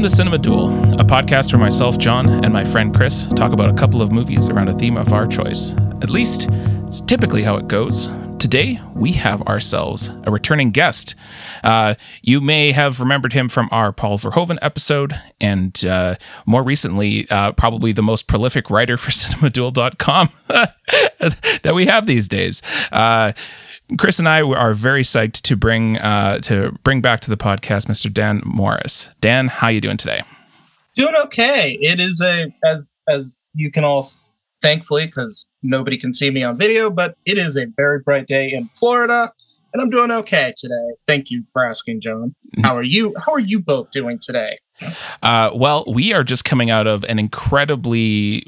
Welcome to Cinema Duel, a podcast where myself, John, and my friend Chris talk about a couple of movies around a theme of our choice. At least, it's typically how it goes. Today, we have ourselves a returning guest. Uh, you may have remembered him from our Paul Verhoeven episode, and uh, more recently, uh, probably the most prolific writer for cinemaduel.com that we have these days. Chris and I are very psyched to bring uh, to bring back to the podcast Mr. Dan Morris. Dan, how you doing today? Doing okay. It is a as as you can all thankfully because nobody can see me on video, but it is a very bright day in Florida, and I'm doing okay today. Thank you for asking, John. Mm-hmm. How are you? How are you both doing today? Uh, well, we are just coming out of an incredibly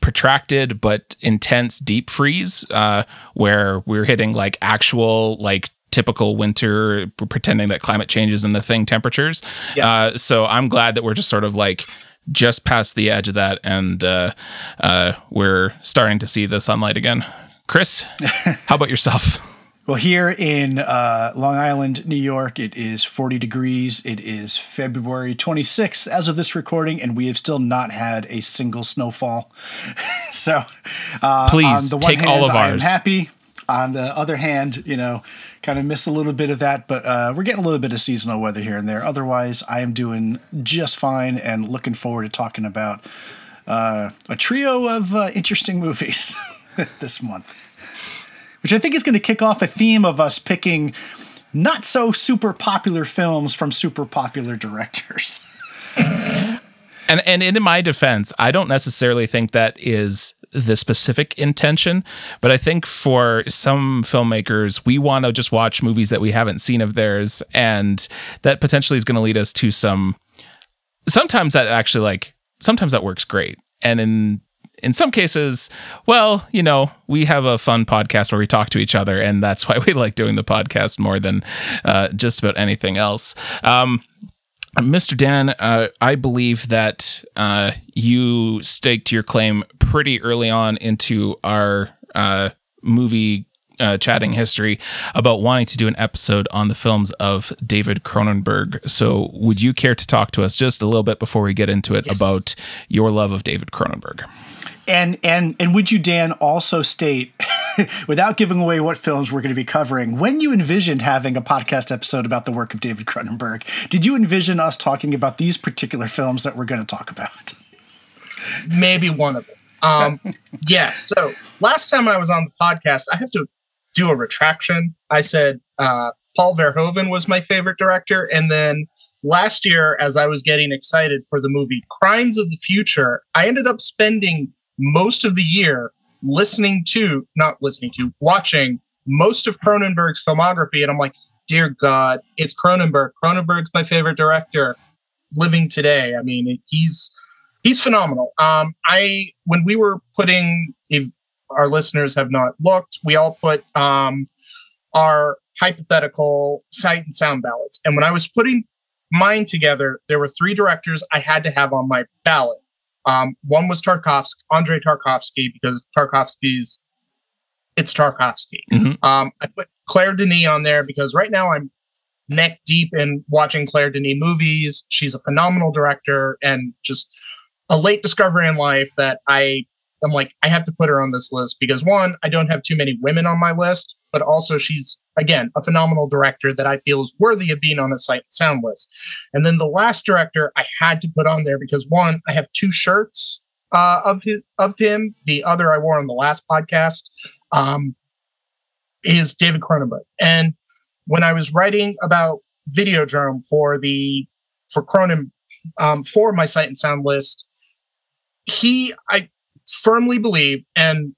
protracted but intense deep freeze uh, where we're hitting like actual like typical winter pretending that climate change is in the thing temperatures. Yeah. uh, so i'm glad that we're just sort of like just past the edge of that and uh, uh we're starting to see the sunlight again. Chris how about yourself well, here in uh, Long Island, New York, it is 40 degrees. It is February 26th as of this recording, and we have still not had a single snowfall. so, uh, please on the take one hand, all of ours. I'm happy. On the other hand, you know, kind of miss a little bit of that, but uh, we're getting a little bit of seasonal weather here and there. Otherwise, I am doing just fine and looking forward to talking about uh, a trio of uh, interesting movies this month which I think is going to kick off a theme of us picking not so super popular films from super popular directors. and and in my defense, I don't necessarily think that is the specific intention, but I think for some filmmakers, we want to just watch movies that we haven't seen of theirs, and that potentially is going to lead us to some. Sometimes that actually like sometimes that works great, and in in some cases, well, you know, we have a fun podcast where we talk to each other, and that's why we like doing the podcast more than uh, just about anything else. Um, Mr. Dan, uh, I believe that uh, you staked your claim pretty early on into our uh, movie uh, chatting history about wanting to do an episode on the films of David Cronenberg. So, would you care to talk to us just a little bit before we get into it yes. about your love of David Cronenberg? And and and would you, Dan, also state, without giving away what films we're going to be covering, when you envisioned having a podcast episode about the work of David Cronenberg, did you envision us talking about these particular films that we're going to talk about? Maybe one of them. Um, yes. So last time I was on the podcast, I have to do a retraction. I said uh, Paul Verhoeven was my favorite director, and then last year, as I was getting excited for the movie Crimes of the Future, I ended up spending most of the year listening to, not listening to, watching most of Cronenberg's filmography. And I'm like, dear God, it's Cronenberg. Cronenberg's my favorite director living today. I mean, he's he's phenomenal. Um, I when we were putting our listeners have not looked, we all put um our hypothetical sight and sound ballots. And when I was putting mine together, there were three directors I had to have on my ballot. Um, one was Tarkovsky, Andrei Tarkovsky, because Tarkovsky's it's Tarkovsky. Mm-hmm. Um, I put Claire Denis on there because right now I'm neck deep in watching Claire Denis movies. She's a phenomenal director and just a late discovery in life that I am like, I have to put her on this list because one, I don't have too many women on my list, but also she's again, a phenomenal director that I feel is worthy of being on a sight and sound list. And then the last director I had to put on there because one, I have two shirts uh, of his of him. The other I wore on the last podcast um, is David Cronenberg. And when I was writing about Videodrome for the for Cronen um, for my sight and sound list, he I firmly believe and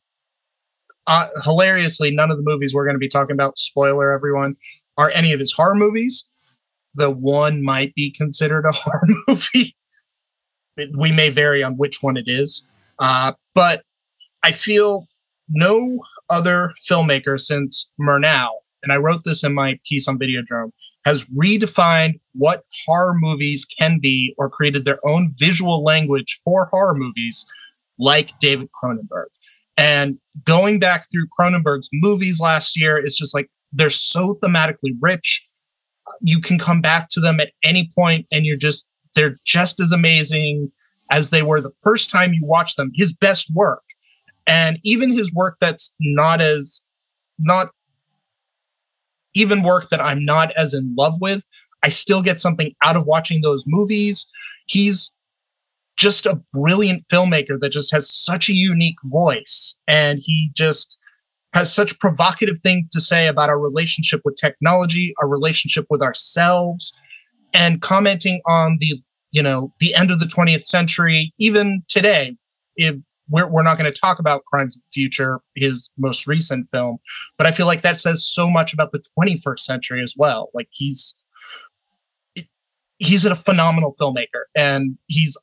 uh, hilariously, none of the movies we're going to be talking about, spoiler everyone, are any of his horror movies. The one might be considered a horror movie. we may vary on which one it is. Uh, but I feel no other filmmaker since Murnau, and I wrote this in my piece on Videodrome, has redefined what horror movies can be or created their own visual language for horror movies like David Cronenberg. And going back through Cronenberg's movies last year, it's just like they're so thematically rich. You can come back to them at any point and you're just they're just as amazing as they were the first time you watch them. His best work, and even his work that's not as not even work that I'm not as in love with, I still get something out of watching those movies. He's just a brilliant filmmaker that just has such a unique voice and he just has such provocative things to say about our relationship with technology, our relationship with ourselves, and commenting on the you know the end of the 20th century, even today. If we're, we're not going to talk about Crimes of the Future, his most recent film, but I feel like that says so much about the 21st century as well. Like he's he's a phenomenal filmmaker, and he's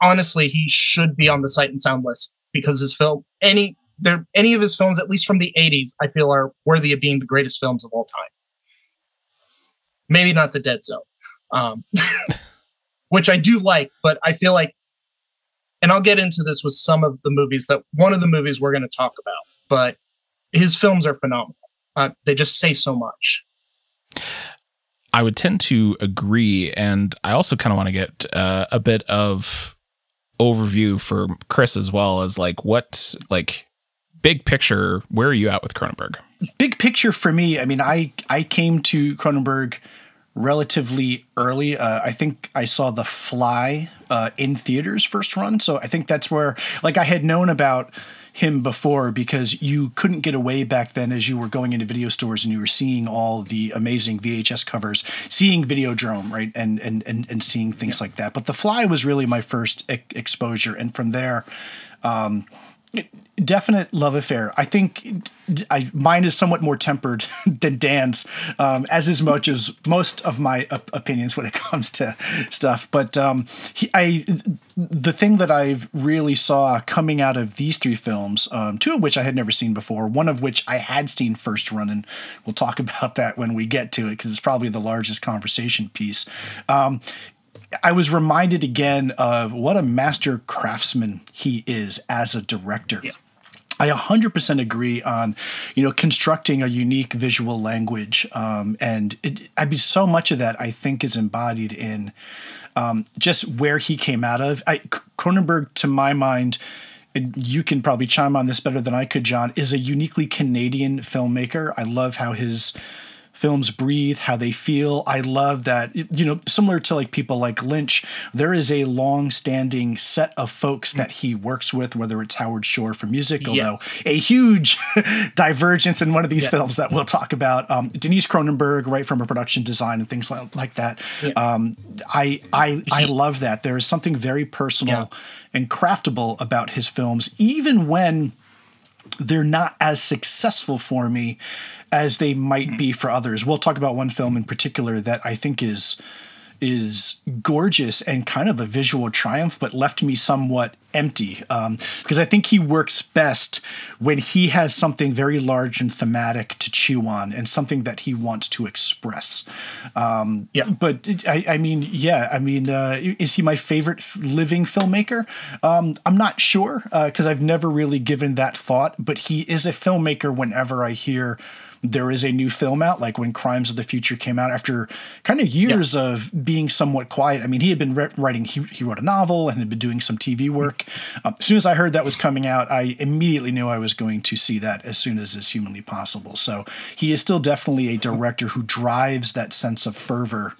honestly he should be on the Sight and Sound list because his film any there any of his films, at least from the 80s, I feel are worthy of being the greatest films of all time. Maybe not the Dead Zone, um, which I do like, but I feel like, and I'll get into this with some of the movies that one of the movies we're going to talk about, but his films are phenomenal. Uh, they just say so much. I would tend to agree, and I also kind of want to get uh, a bit of overview for Chris as well as like what like big picture, where are you at with Cronenberg? Big picture for me, I mean, I I came to Cronenberg relatively early. Uh, I think I saw The Fly uh, in theaters first run, so I think that's where like I had known about him before because you couldn't get away back then as you were going into video stores and you were seeing all the amazing VHS covers, seeing Videodrome, right, and and and, and seeing things yeah. like that. But The Fly was really my first e- exposure, and from there. Um, definite love affair. I think I, mine is somewhat more tempered than Dan's, um, as is much as most of my op- opinions when it comes to stuff. But um, he, I, the thing that I've really saw coming out of these three films, um, two of which I had never seen before, one of which I had seen first run, and we'll talk about that when we get to it because it's probably the largest conversation piece, um, I was reminded again of what a master craftsman he is as a director. Yeah. I 100% agree on, you know, constructing a unique visual language, um, and it, I mean, so much of that I think is embodied in um, just where he came out of. I, Cronenberg, to my mind, you can probably chime on this better than I could, John, is a uniquely Canadian filmmaker. I love how his films breathe, how they feel. I love that, you know, similar to like people like Lynch, there is a long standing set of folks that he works with, whether it's Howard Shore for music, although a huge divergence in one of these yeah. films that we'll talk about. Um, Denise Cronenberg, right from a production design and things like, like that. Yeah. Um, I, I, I love that. There is something very personal yeah. and craftable about his films, even when they're not as successful for me as they might mm-hmm. be for others. We'll talk about one film in particular that I think is is gorgeous and kind of a visual triumph, but left me somewhat empty um, because I think he works best when he has something very large and thematic to chew on and something that he wants to express. Um, yeah. But I, I, mean, yeah, I mean, uh, is he my favorite living filmmaker? Um, I'm not sure because uh, I've never really given that thought, but he is a filmmaker whenever I hear there is a new film out, like when Crimes of the Future came out after kind of years yeah. of being somewhat quiet. I mean, he had been re- writing, he, he wrote a novel and had been doing some TV work. Um, as soon as I heard that was coming out, I immediately knew I was going to see that as soon as is humanly possible. So he is still definitely a director who drives that sense of fervor.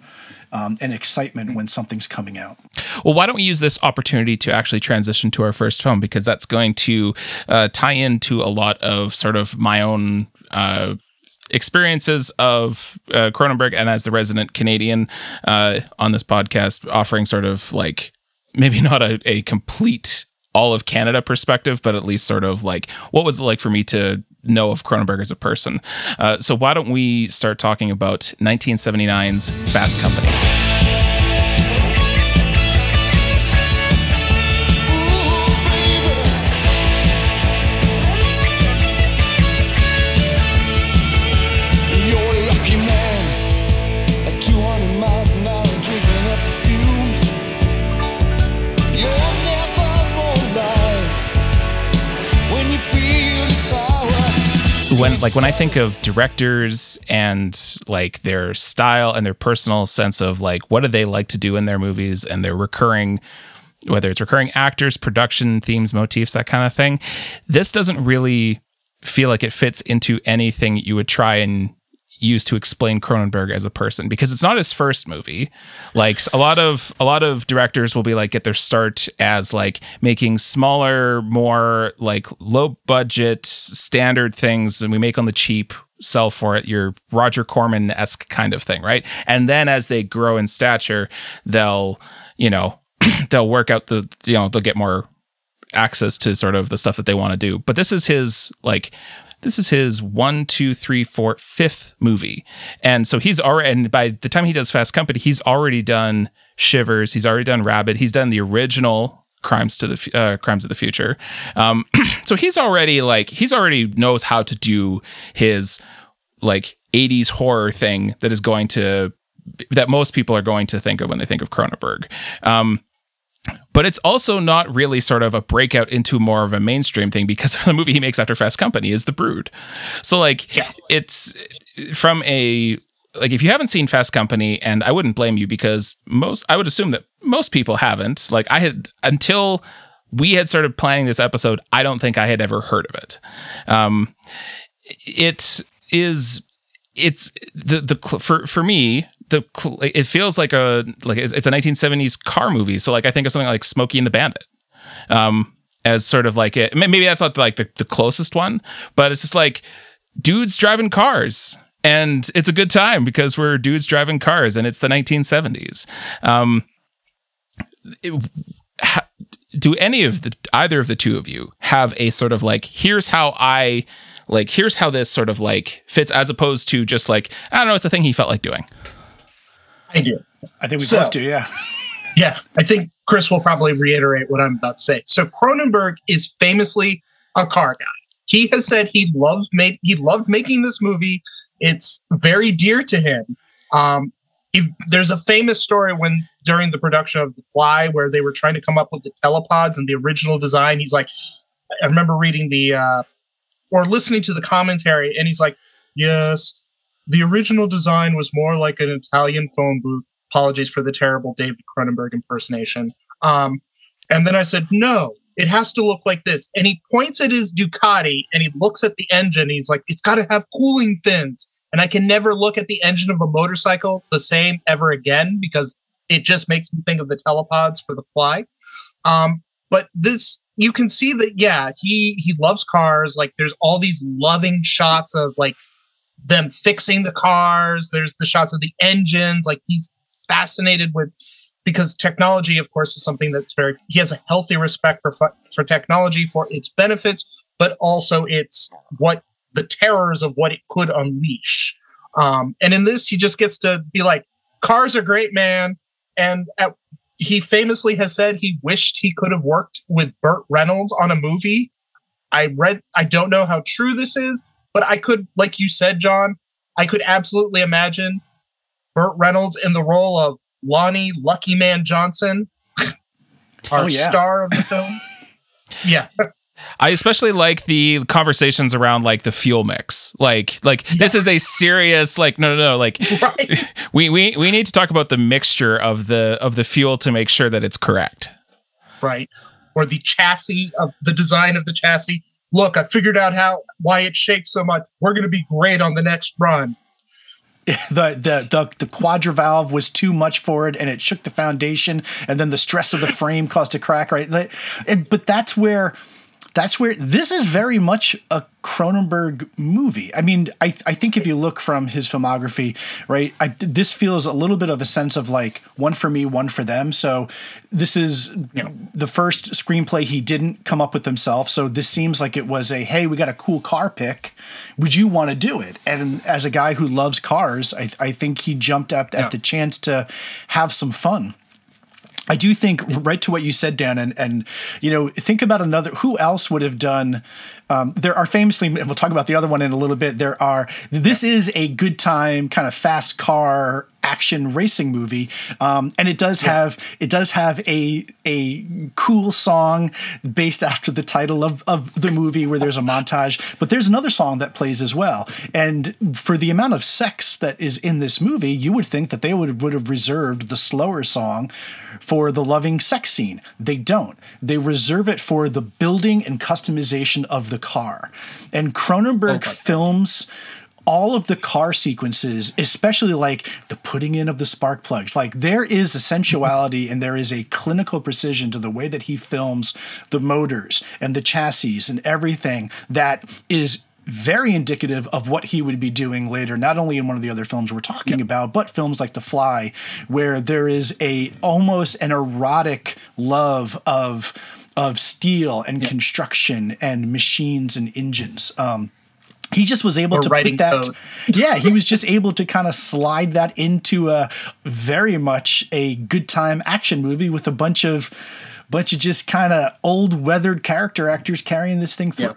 Um, and excitement when something's coming out. Well, why don't we use this opportunity to actually transition to our first film because that's going to uh, tie into a lot of sort of my own uh, experiences of uh, Cronenberg and as the resident Canadian uh, on this podcast, offering sort of like maybe not a, a complete all of Canada perspective, but at least sort of like what was it like for me to know of Cronenberg as a person. Uh, so why don't we start talking about 1979's Fast Company? When like when I think of directors and like their style and their personal sense of like what do they like to do in their movies and their recurring whether it's recurring actors, production themes, motifs, that kind of thing. This doesn't really feel like it fits into anything you would try and use to explain Cronenberg as a person because it's not his first movie. Like a lot of a lot of directors will be like get their start as like making smaller, more like low budget standard things and we make on the cheap sell for it your Roger Corman esque kind of thing, right? And then as they grow in stature, they'll you know they'll work out the you know they'll get more access to sort of the stuff that they want to do. But this is his like this is his one, two, three, four, fifth movie, and so he's already. And by the time he does Fast Company, he's already done Shivers. He's already done Rabid, He's done the original crimes to the uh, crimes of the future. Um, so he's already like he's already knows how to do his like 80s horror thing that is going to that most people are going to think of when they think of Cronenberg. Um, but it's also not really sort of a breakout into more of a mainstream thing because the movie he makes after Fast Company is The Brood. So like yeah. it's from a like if you haven't seen Fast Company and I wouldn't blame you because most I would assume that most people haven't. Like I had until we had started planning this episode, I don't think I had ever heard of it. Um it is it's the the for for me the it feels like a like it's a 1970s car movie. So like I think of something like Smokey and the Bandit. Um, as sort of like it. Maybe that's not like the, the closest one, but it's just like dudes driving cars. And it's a good time because we're dudes driving cars and it's the 1970s. Um, it, ha, do any of the either of the two of you have a sort of like here's how I like here's how this sort of like fits as opposed to just like I don't know it's a thing he felt like doing. I do. I think we so, both do. Yeah. yeah, I think Chris will probably reiterate what I'm about to say. So Cronenberg is famously a car guy. He has said he loved made he loved making this movie. It's very dear to him. Um, if, there's a famous story when during the production of The Fly, where they were trying to come up with the telepods and the original design. He's like, I remember reading the uh, or listening to the commentary, and he's like, "Yes, the original design was more like an Italian phone booth. Apologies for the terrible David Cronenberg impersonation. Um, and then I said, no, it has to look like this. And he points at his Ducati and he looks at the engine. he's like, it's got to have cooling fins. And I can never look at the engine of a motorcycle the same ever again because it just makes me think of the telepods for the fly. Um, but this, you can see that, yeah, he he loves cars. Like there's all these loving shots of like them fixing the cars. There's the shots of the engines. Like he's fascinated with because technology, of course, is something that's very. He has a healthy respect for for technology for its benefits, but also its what the terrors of what it could unleash. Um, and in this, he just gets to be like, "Cars are great, man." And at, he famously has said he wished he could have worked with Burt Reynolds on a movie. I read. I don't know how true this is, but I could, like you said, John, I could absolutely imagine Burt Reynolds in the role of Lonnie Lucky Man Johnson, our oh, yeah. star of the film. yeah. I especially like the conversations around like the fuel mix. Like like yeah. this is a serious like no no no like right. we, we we need to talk about the mixture of the of the fuel to make sure that it's correct. Right. Or the chassis of the design of the chassis look, I figured out how why it shakes so much. We're going to be great on the next run. The, the the the quadra valve was too much for it, and it shook the foundation, and then the stress of the frame caused a crack. Right, but that's where that's where this is very much a Cronenberg movie. I mean, I, I think if you look from his filmography, right, I, this feels a little bit of a sense of like one for me, one for them. So this is yeah. the first screenplay he didn't come up with himself. So this seems like it was a hey, we got a cool car pick. Would you want to do it? And as a guy who loves cars, I, I think he jumped up at the chance to have some fun. I do think right to what you said, Dan, and and you know, think about another. Who else would have done? Um, there are famously, and we'll talk about the other one in a little bit. There are. This is a good time kind of fast car action racing movie, um, and it does yeah. have it does have a a cool song based after the title of of the movie where there's a montage. But there's another song that plays as well, and for the amount of sex that is in this movie, you would think that they would would have reserved the slower song for the loving sex scene. They don't. They reserve it for the building and customization of the car. And Cronenberg oh films all of the car sequences, especially like the putting in of the spark plugs, like there is a sensuality and there is a clinical precision to the way that he films the motors and the chassis and everything that is very indicative of what he would be doing later not only in one of the other films we're talking yep. about but films like the fly where there is a almost an erotic love of of steel and yep. construction and machines and engines. Um, he just was able or to put that yeah he was just able to kind of slide that into a very much a good time action movie with a bunch of bunch of just kind of old weathered character actors carrying this thing through.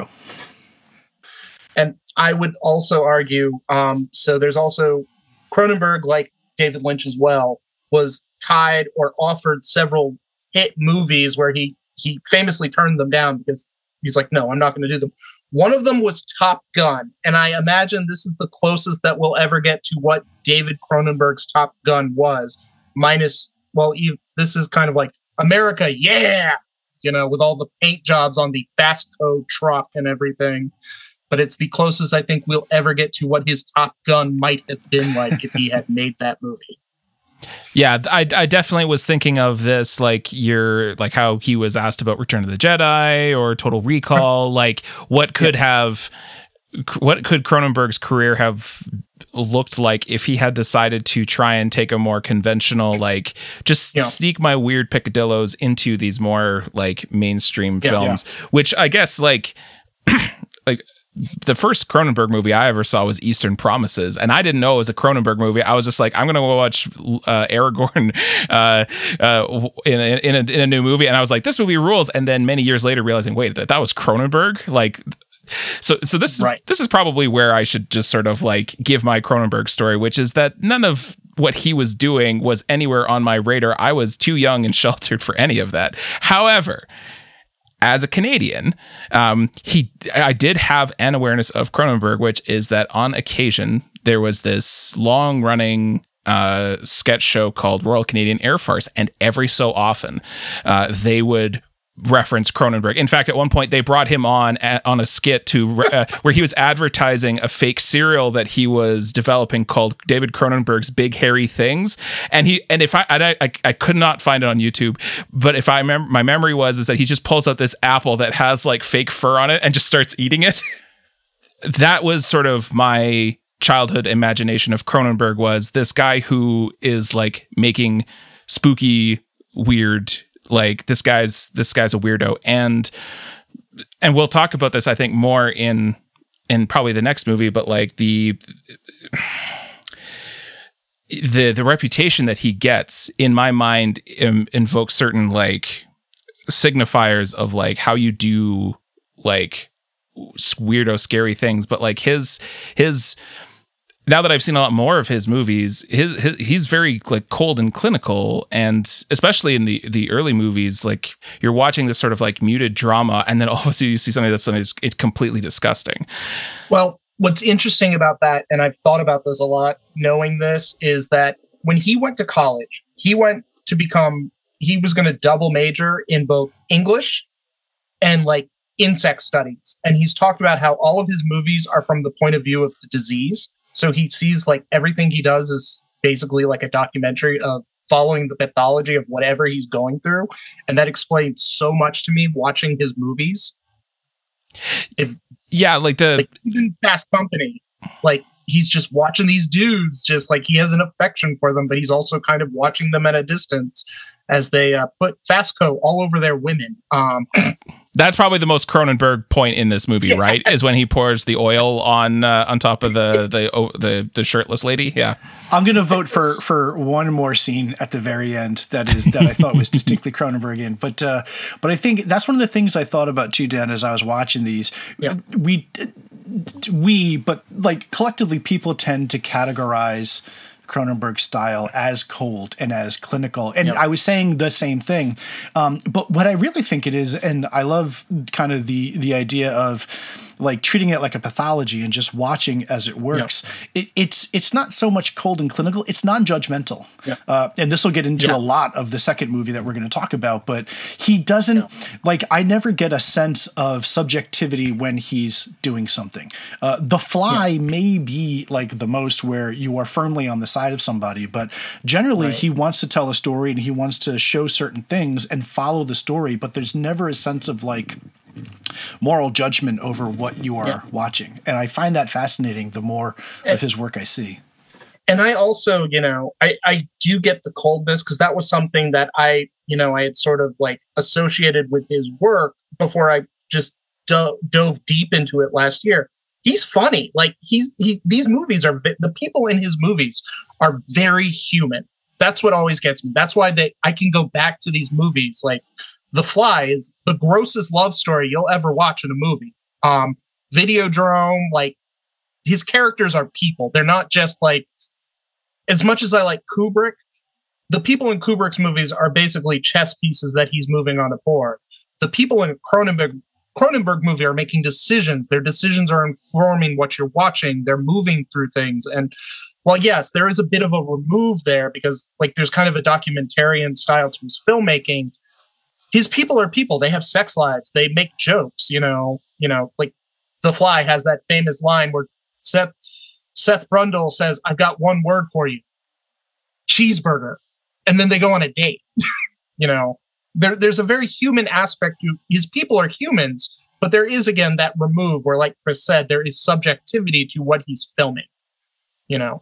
And i would also argue um, so there's also cronenberg like david lynch as well was tied or offered several hit movies where he he famously turned them down because he's like no i'm not going to do them one of them was Top Gun, and I imagine this is the closest that we'll ever get to what David Cronenberg's Top Gun was, minus, well, this is kind of like America, yeah, you know, with all the paint jobs on the fast Fastco truck and everything. But it's the closest I think we'll ever get to what his Top Gun might have been like if he had made that movie. Yeah, I, I definitely was thinking of this like you're like how he was asked about Return of the Jedi or Total Recall. like, what could yeah. have, what could Cronenberg's career have looked like if he had decided to try and take a more conventional, like, just yeah. sneak my weird picadillos into these more like mainstream yeah, films, which I guess like, like the first Cronenberg movie I ever saw was Eastern Promises, and I didn't know it was a Cronenberg movie. I was just like, I'm gonna go watch uh, Aragorn uh, uh, in, a, in, a, in a new movie, and I was like, this movie rules. And then many years later, realizing, wait, that, that was Cronenberg, like. So, so this is right. this is probably where I should just sort of like give my Cronenberg story, which is that none of what he was doing was anywhere on my radar. I was too young and sheltered for any of that. However, as a Canadian, um, he I did have an awareness of Cronenberg, which is that on occasion there was this long running uh, sketch show called Royal Canadian Air Farce, and every so often uh, they would reference Cronenberg. In fact, at one point they brought him on at, on a skit to uh, where he was advertising a fake cereal that he was developing called David Cronenberg's Big Hairy Things. And he and if I I, I, I could not find it on YouTube, but if I remember my memory was is that he just pulls out this apple that has like fake fur on it and just starts eating it. that was sort of my childhood imagination of Cronenberg was this guy who is like making spooky weird like this guy's this guy's a weirdo. And and we'll talk about this i think more in in probably the next movie but like the the the reputation that he gets in my mind Im, invokes certain like signifiers of like how you do like weirdo scary things. But like his his now that I've seen a lot more of his movies, his, his, he's very like cold and clinical, and especially in the the early movies, like you're watching this sort of like muted drama, and then all of a sudden you see something that's something that's it's completely disgusting. Well, what's interesting about that, and I've thought about this a lot, knowing this, is that when he went to college, he went to become he was going to double major in both English and like insect studies, and he's talked about how all of his movies are from the point of view of the disease so he sees like everything he does is basically like a documentary of following the pathology of whatever he's going through. And that explains so much to me watching his movies. If yeah, like the like even Fast Company, like he's just watching these dudes, just like he has an affection for them, but he's also kind of watching them at a distance as they uh, put Fastco all over their women. Um, That's probably the most Cronenberg point in this movie, yeah. right? Is when he pours the oil on uh, on top of the the oh, the the shirtless lady. Yeah, I'm gonna vote for for one more scene at the very end that is that I thought was distinctly Cronenbergian. But uh, but I think that's one of the things I thought about too, Dan, as I was watching these. Yeah. We we but like collectively, people tend to categorize Cronenberg style as cold and as clinical. And yep. I was saying the same thing. Um, but what I really think it is, and I love kind of the the idea of like treating it like a pathology and just watching as it works. Yeah. It, it's it's not so much cold and clinical; it's non-judgmental. Yeah. Uh, and this will get into yeah. a lot of the second movie that we're going to talk about. But he doesn't like. I never get a sense of subjectivity when he's doing something. Uh, the Fly may be like the most where you are firmly on the side of somebody, but generally right. he wants to tell a story and he wants to show certain things and follow the story. But there's never a sense of like moral judgment over what you are yeah. watching. And I find that fascinating the more and, of his work I see. And I also, you know, I, I do get the coldness because that was something that I, you know, I had sort of like associated with his work before I just do- dove deep into it last year. He's funny. Like he's he these movies are the people in his movies are very human. That's what always gets me. That's why they I can go back to these movies like the Fly is the grossest love story you'll ever watch in a movie. Um, Videodrome, like his characters are people. They're not just like as much as I like Kubrick, the people in Kubrick's movies are basically chess pieces that he's moving on a board. The people in Cronenberg Cronenberg movie are making decisions. Their decisions are informing what you're watching. They're moving through things. And while yes, there is a bit of a remove there because like there's kind of a documentarian style to his filmmaking, his people are people. They have sex lives. They make jokes. You know, you know, like The Fly has that famous line where Seth Seth Brundle says, "I've got one word for you, cheeseburger," and then they go on a date. you know, there, there's a very human aspect to his people are humans, but there is again that remove where, like Chris said, there is subjectivity to what he's filming. You know,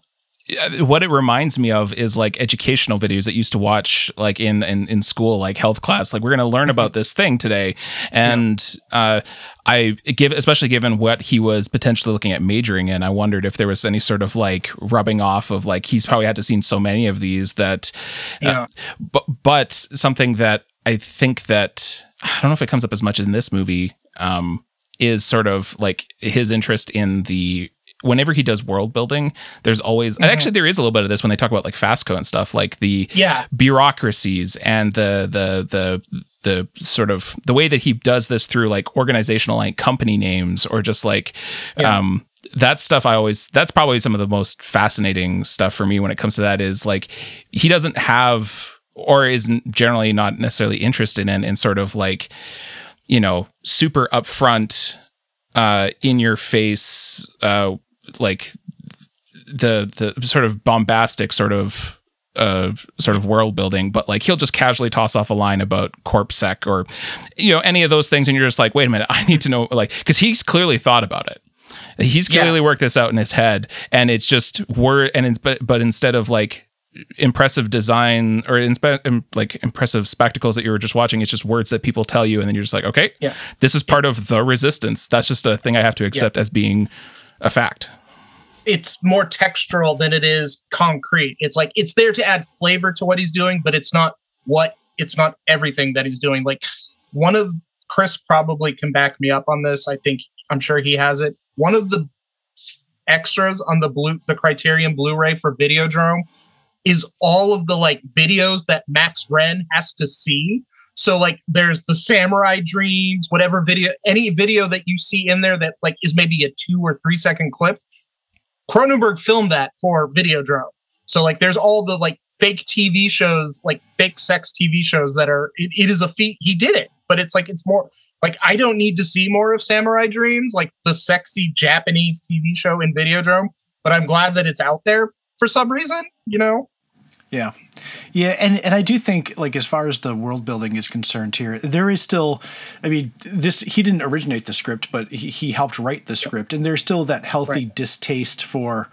what it reminds me of is like educational videos that used to watch like in in, in school like health class. Like we're going to learn about this thing today. And yeah. uh, i give especially given what he was potentially looking at majoring in i wondered if there was any sort of like rubbing off of like he's probably had to seen so many of these that uh, yeah. uh, but but something that i think that i don't know if it comes up as much in this movie um is sort of like his interest in the whenever he does world building, there's always mm-hmm. actually there is a little bit of this when they talk about like Fastco and stuff, like the yeah. bureaucracies and the the the the sort of the way that he does this through like organizational like company names or just like yeah. um that stuff I always that's probably some of the most fascinating stuff for me when it comes to that is like he doesn't have or is generally not necessarily interested in in sort of like you know super upfront uh in your face uh like the the sort of bombastic sort of uh, sort of world building, but like he'll just casually toss off a line about ConSec or you know any of those things, and you're just like, wait a minute, I need to know like because he's clearly thought about it. He's clearly yeah. worked this out in his head, and it's just word and it's but but instead of like impressive design or inspe- like impressive spectacles that you were just watching it's just words that people tell you and then you're just like okay yeah this is part of the resistance that's just a thing i have to accept yeah. as being a fact it's more textural than it is concrete. It's like it's there to add flavor to what he's doing, but it's not what it's not everything that he's doing. Like one of Chris probably can back me up on this. I think I'm sure he has it. One of the extras on the blue the Criterion Blu-ray for Videodrome is all of the like videos that Max Renn has to see. So like there's the samurai dreams, whatever video, any video that you see in there that like is maybe a two or three second clip Cronenberg filmed that for Videodrome. So like there's all the like fake TV shows, like fake sex TV shows that are it, it is a feat. He did it, but it's like it's more like I don't need to see more of Samurai Dreams, like the sexy Japanese TV show in Videodrome, but I'm glad that it's out there for some reason, you know? Yeah. Yeah, and and I do think like as far as the world building is concerned here, there is still I mean, this he didn't originate the script, but he, he helped write the script and there's still that healthy right. distaste for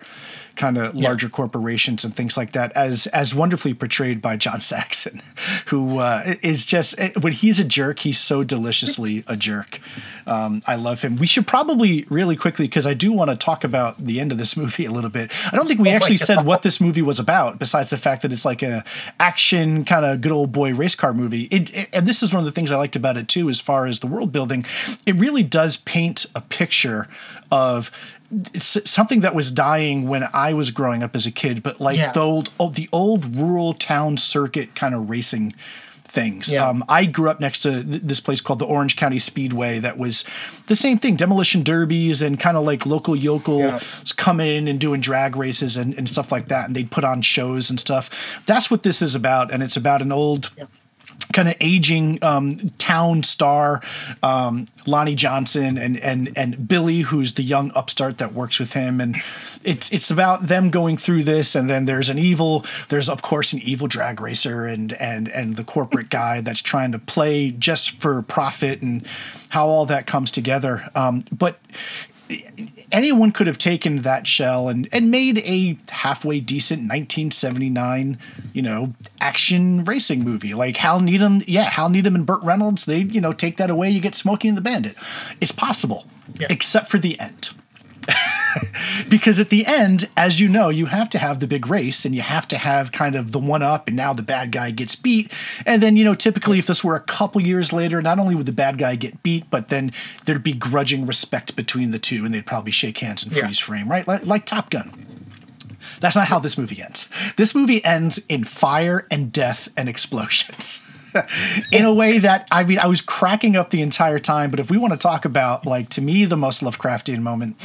kind of yeah. larger corporations and things like that, as as wonderfully portrayed by John Saxon, who uh, is just when he's a jerk, he's so deliciously a jerk. Um, I love him. We should probably really quickly because I do want to talk about the end of this movie a little bit. I don't think we oh actually said what this movie was about, besides the fact that it's like a action kind of good old boy race car movie. It, it, and this is one of the things I liked about it too, as far as the world building. It really does paint a picture of something that was dying when I was growing up as a kid, but like Yeah. the old oh, the old rural town circuit kind of racing things. Yeah. Um, I grew up next to th- this place called the Orange County Speedway that was the same thing, demolition derbies and kind of like local yokel Yeah. come in and doing drag races and, and stuff like that. And they'd put on shows and stuff. That's what this is about. And it's about an old kind of aging um, town star, um, Lonnie Johnson and and and Billy, who's the young upstart that works with him, and it's it's about them going through this, and then there's an evil, there's of course an evil drag racer and and and the corporate guy that's trying to play just for profit, and how all that comes together. Um, but anyone could have taken that shell and, and made a halfway decent 1979, you know, action racing movie. Like Hal Needham, yeah, Hal Needham and Burt Reynolds, they, you know, take that away, you get Smokey and the Bandit. It's possible, Yeah. except for the end. because at the end, as you know, you have to have the big race and you have to have kind of the one up, and now the bad guy gets beat. And then, you know, typically, if this were a couple years later, not only would the bad guy get beat, but then there'd be grudging respect between the two, and they'd probably shake hands and Yeah. freeze frame, right? Like, like Top Gun. That's not how this movie ends. This movie ends in fire and death and explosions. in a way that I mean, I was cracking up the entire time. But if we want to talk about, like, to me, the most Lovecraftian moment,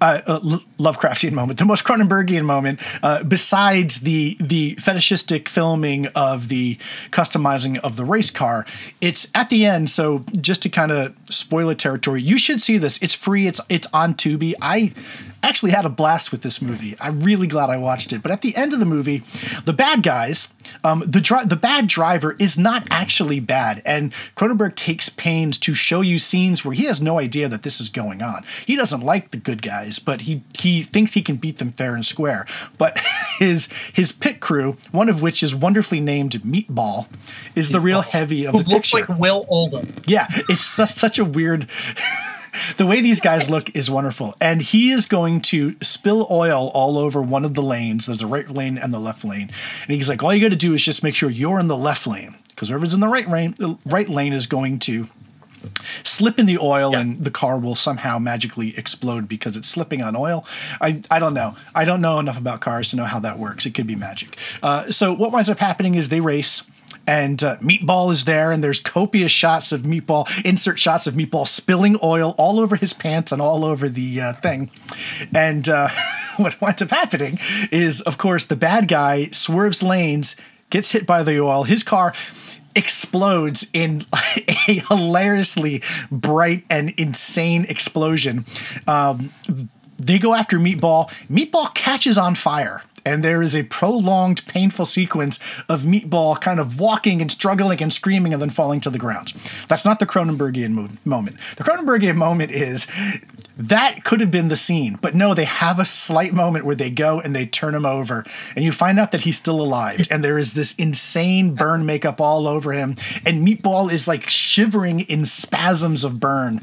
uh, Lovecraftian moment, the most Cronenbergian moment, uh, besides the the fetishistic filming of the customizing of the race car, it's at the end. So just to kind of spoil it territory, you should see this. It's free. It's it's on Tubi. I actually had a blast with this movie. I'm really glad I watched it. But at the end of the movie, the bad guys, um, the dri- the bad driver is not actually bad, and Cronenberg takes pains to show you scenes where he has no idea that this is going on. He doesn't like the good guys, but he he thinks he can beat them fair and square. But his his pit crew, one of which is wonderfully named Meatball, is the real heavy of the Who looks picture. like Will Oldham. Yeah, it's such, such a weird. the way these guys look is wonderful, and he is going to spill oil all over one of the lanes. There's a right lane and the left lane, and he's like, "All you got to do is just make sure you're in the left lane, because whoever's in the right lane, the right lane is going to." Slip in the oil Yeah. and the car will somehow magically explode because it's slipping on oil. I, I don't know. I don't know enough about cars to know how that works. It could be magic. Uh, so what winds up happening is they race. And uh, Meatball is there, and there's copious shots of Meatball, insert shots of Meatball spilling oil all over his pants and all over the uh, thing. And uh, what winds up happening is, of course, the bad guy swerves lanes, gets hit by the oil. His car explodes in a hilariously bright and insane explosion. Um, they go after Meatball. Meatball catches on fire. And there is a prolonged, painful sequence of Meatball kind of walking and struggling and screaming and then falling to the ground. That's not the Cronenbergian mo- moment. The Cronenbergian moment is that could have been the scene, but no, they have a slight moment where they go and they turn him over, and you find out that he's still alive. And there is this insane burn makeup all over him, and Meatball is like shivering in spasms of burn.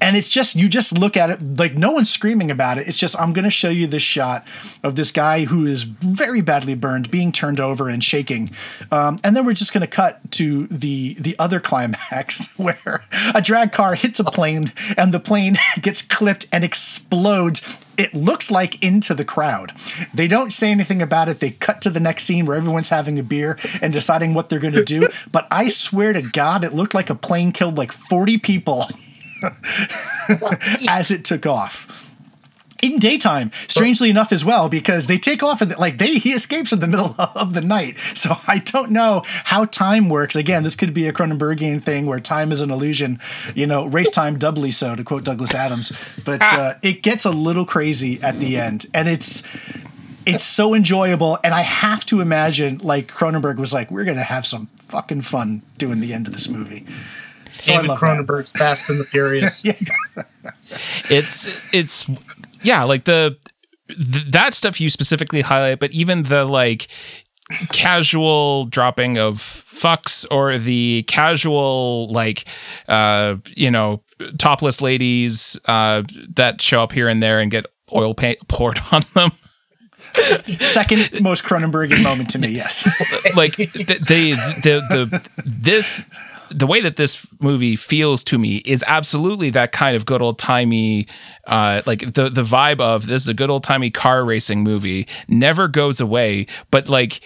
And it's just, you just look at it like no one's screaming about it. It's just, I'm going to show you this shot of this guy who is very badly burned, being turned over and shaking. Um, and then we're just going to cut to the the other climax where a drag car hits a plane and the plane gets clipped and explodes. It looks like into the crowd. They don't say anything about it. They cut to the next scene where everyone's having a beer and deciding what they're going to do. But I swear to God, it looked like a plane killed like 40 people as it took off in daytime strangely enough as well because they take off and like they he escapes in the middle of the night. So i don't know how time works. Again this could be a cronenbergian thing where time is an illusion. You know race time doubly so to quote douglas adams. But uh, it gets a little crazy at the end. And it's it's so enjoyable. And i have to imagine like cronenberg was like we're gonna have some fucking fun doing the end of this movie. So David I love that. Cronenberg's Fast and the Furious. Yeah. it's it's yeah like the th- that stuff you specifically highlight but even the like casual dropping of fucks or the casual like uh you know topless ladies uh that show up here and there and get oil paint poured on them. Second most cronenbergian moment to me yes. Like th- they the the this the way that this movie feels to me is absolutely that kind of good old timey, uh, like the the vibe of this is a good old timey car racing movie never goes away. But like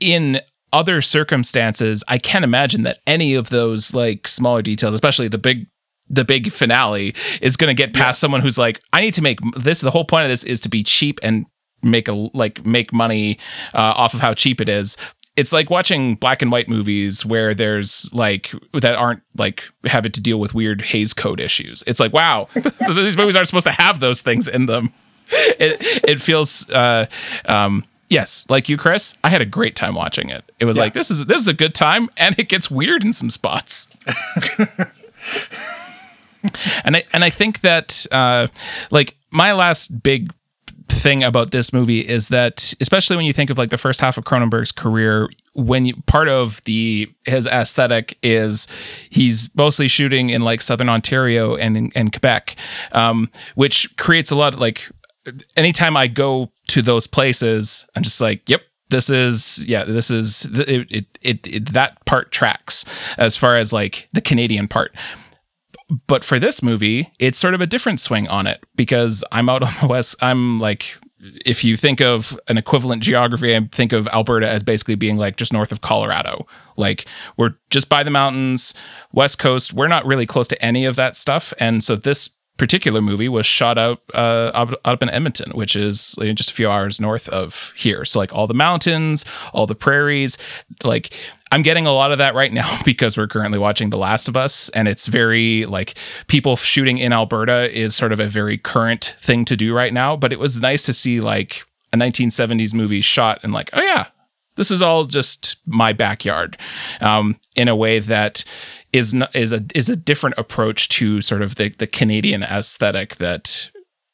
in other circumstances, I can't imagine that any of those like smaller details, especially the big the big finale, is going to get past yeah. someone who's like, I need to make this. The whole point of this is to be cheap and make a like make money uh, off of how cheap it is it's like watching black and white movies where there's like that aren't like having to deal with weird Hays Code issues. It's like, wow, these movies aren't supposed to have those things in them. It it feels uh, um, yes, like you, Chris. I had a great time watching it. It was yeah. like this is this is a good time, and it gets weird in some spots. and I and I think that uh, like my last big thing about this movie is that especially when you think of like the first half of Cronenberg's career when you, part of the his aesthetic is he's mostly shooting in like southern Ontario and in, Quebec um, which creates a lot of like anytime I go to those places I'm just like yep this is yeah this is it, it, it, it that part tracks as far as like the Canadian part but for this movie, it's sort of a different swing on it because I'm out on the west. I'm like, if you think of an equivalent geography, I think of Alberta as basically being like just north of Colorado. Like we're just by the mountains, west coast. We're not really close to any of that stuff, and so this particular movie was shot out uh, up, up in Edmonton, which is just a few hours north of here. So like all the mountains, all the prairies, like I'm getting a lot of that right now because we're currently watching The Last of Us, and it's very like people shooting in Alberta is sort of a very current thing to do right now. But it was nice to see like a 1970s movie shot and like, oh yeah, this is all just my backyard, um, in a way that is not, is a is a different approach to sort of the the Canadian aesthetic that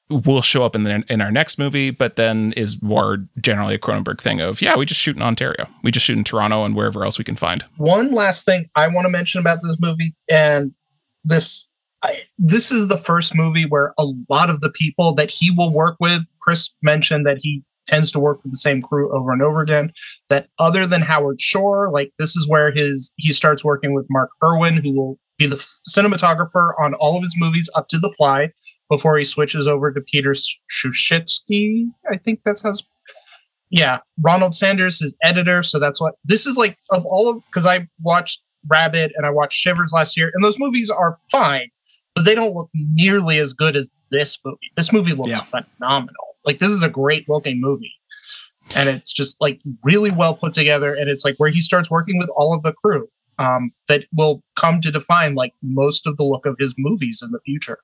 will show up in the, in our next movie, but then is more generally a Cronenberg thing of yeah, we just shoot in Ontario, we just shoot in Toronto and wherever else we can find. One last thing I want to mention about this movie, and this I, this is the first movie where a lot of the people that he will work with, Chris mentioned that he tends to work with the same crew over and over again. That other than Howard Shore, like this is where his he starts working with Mark Irwin, who will be the cinematographer on all of his movies up to The Fly, before he switches over to Peter Suschitzky. I think that's how. Yeah, Ronald Sanders is editor, so that's what this is like. Of all of because I watched Rabid and I watched Shivers last year, and those movies are fine, but they don't look nearly as good as this movie. This movie looks yeah. phenomenal. Like this is a great looking movie. And it's just like really well put together. And it's like where he starts working with all of the crew um, that will come to define like most of the look of his movies in the future.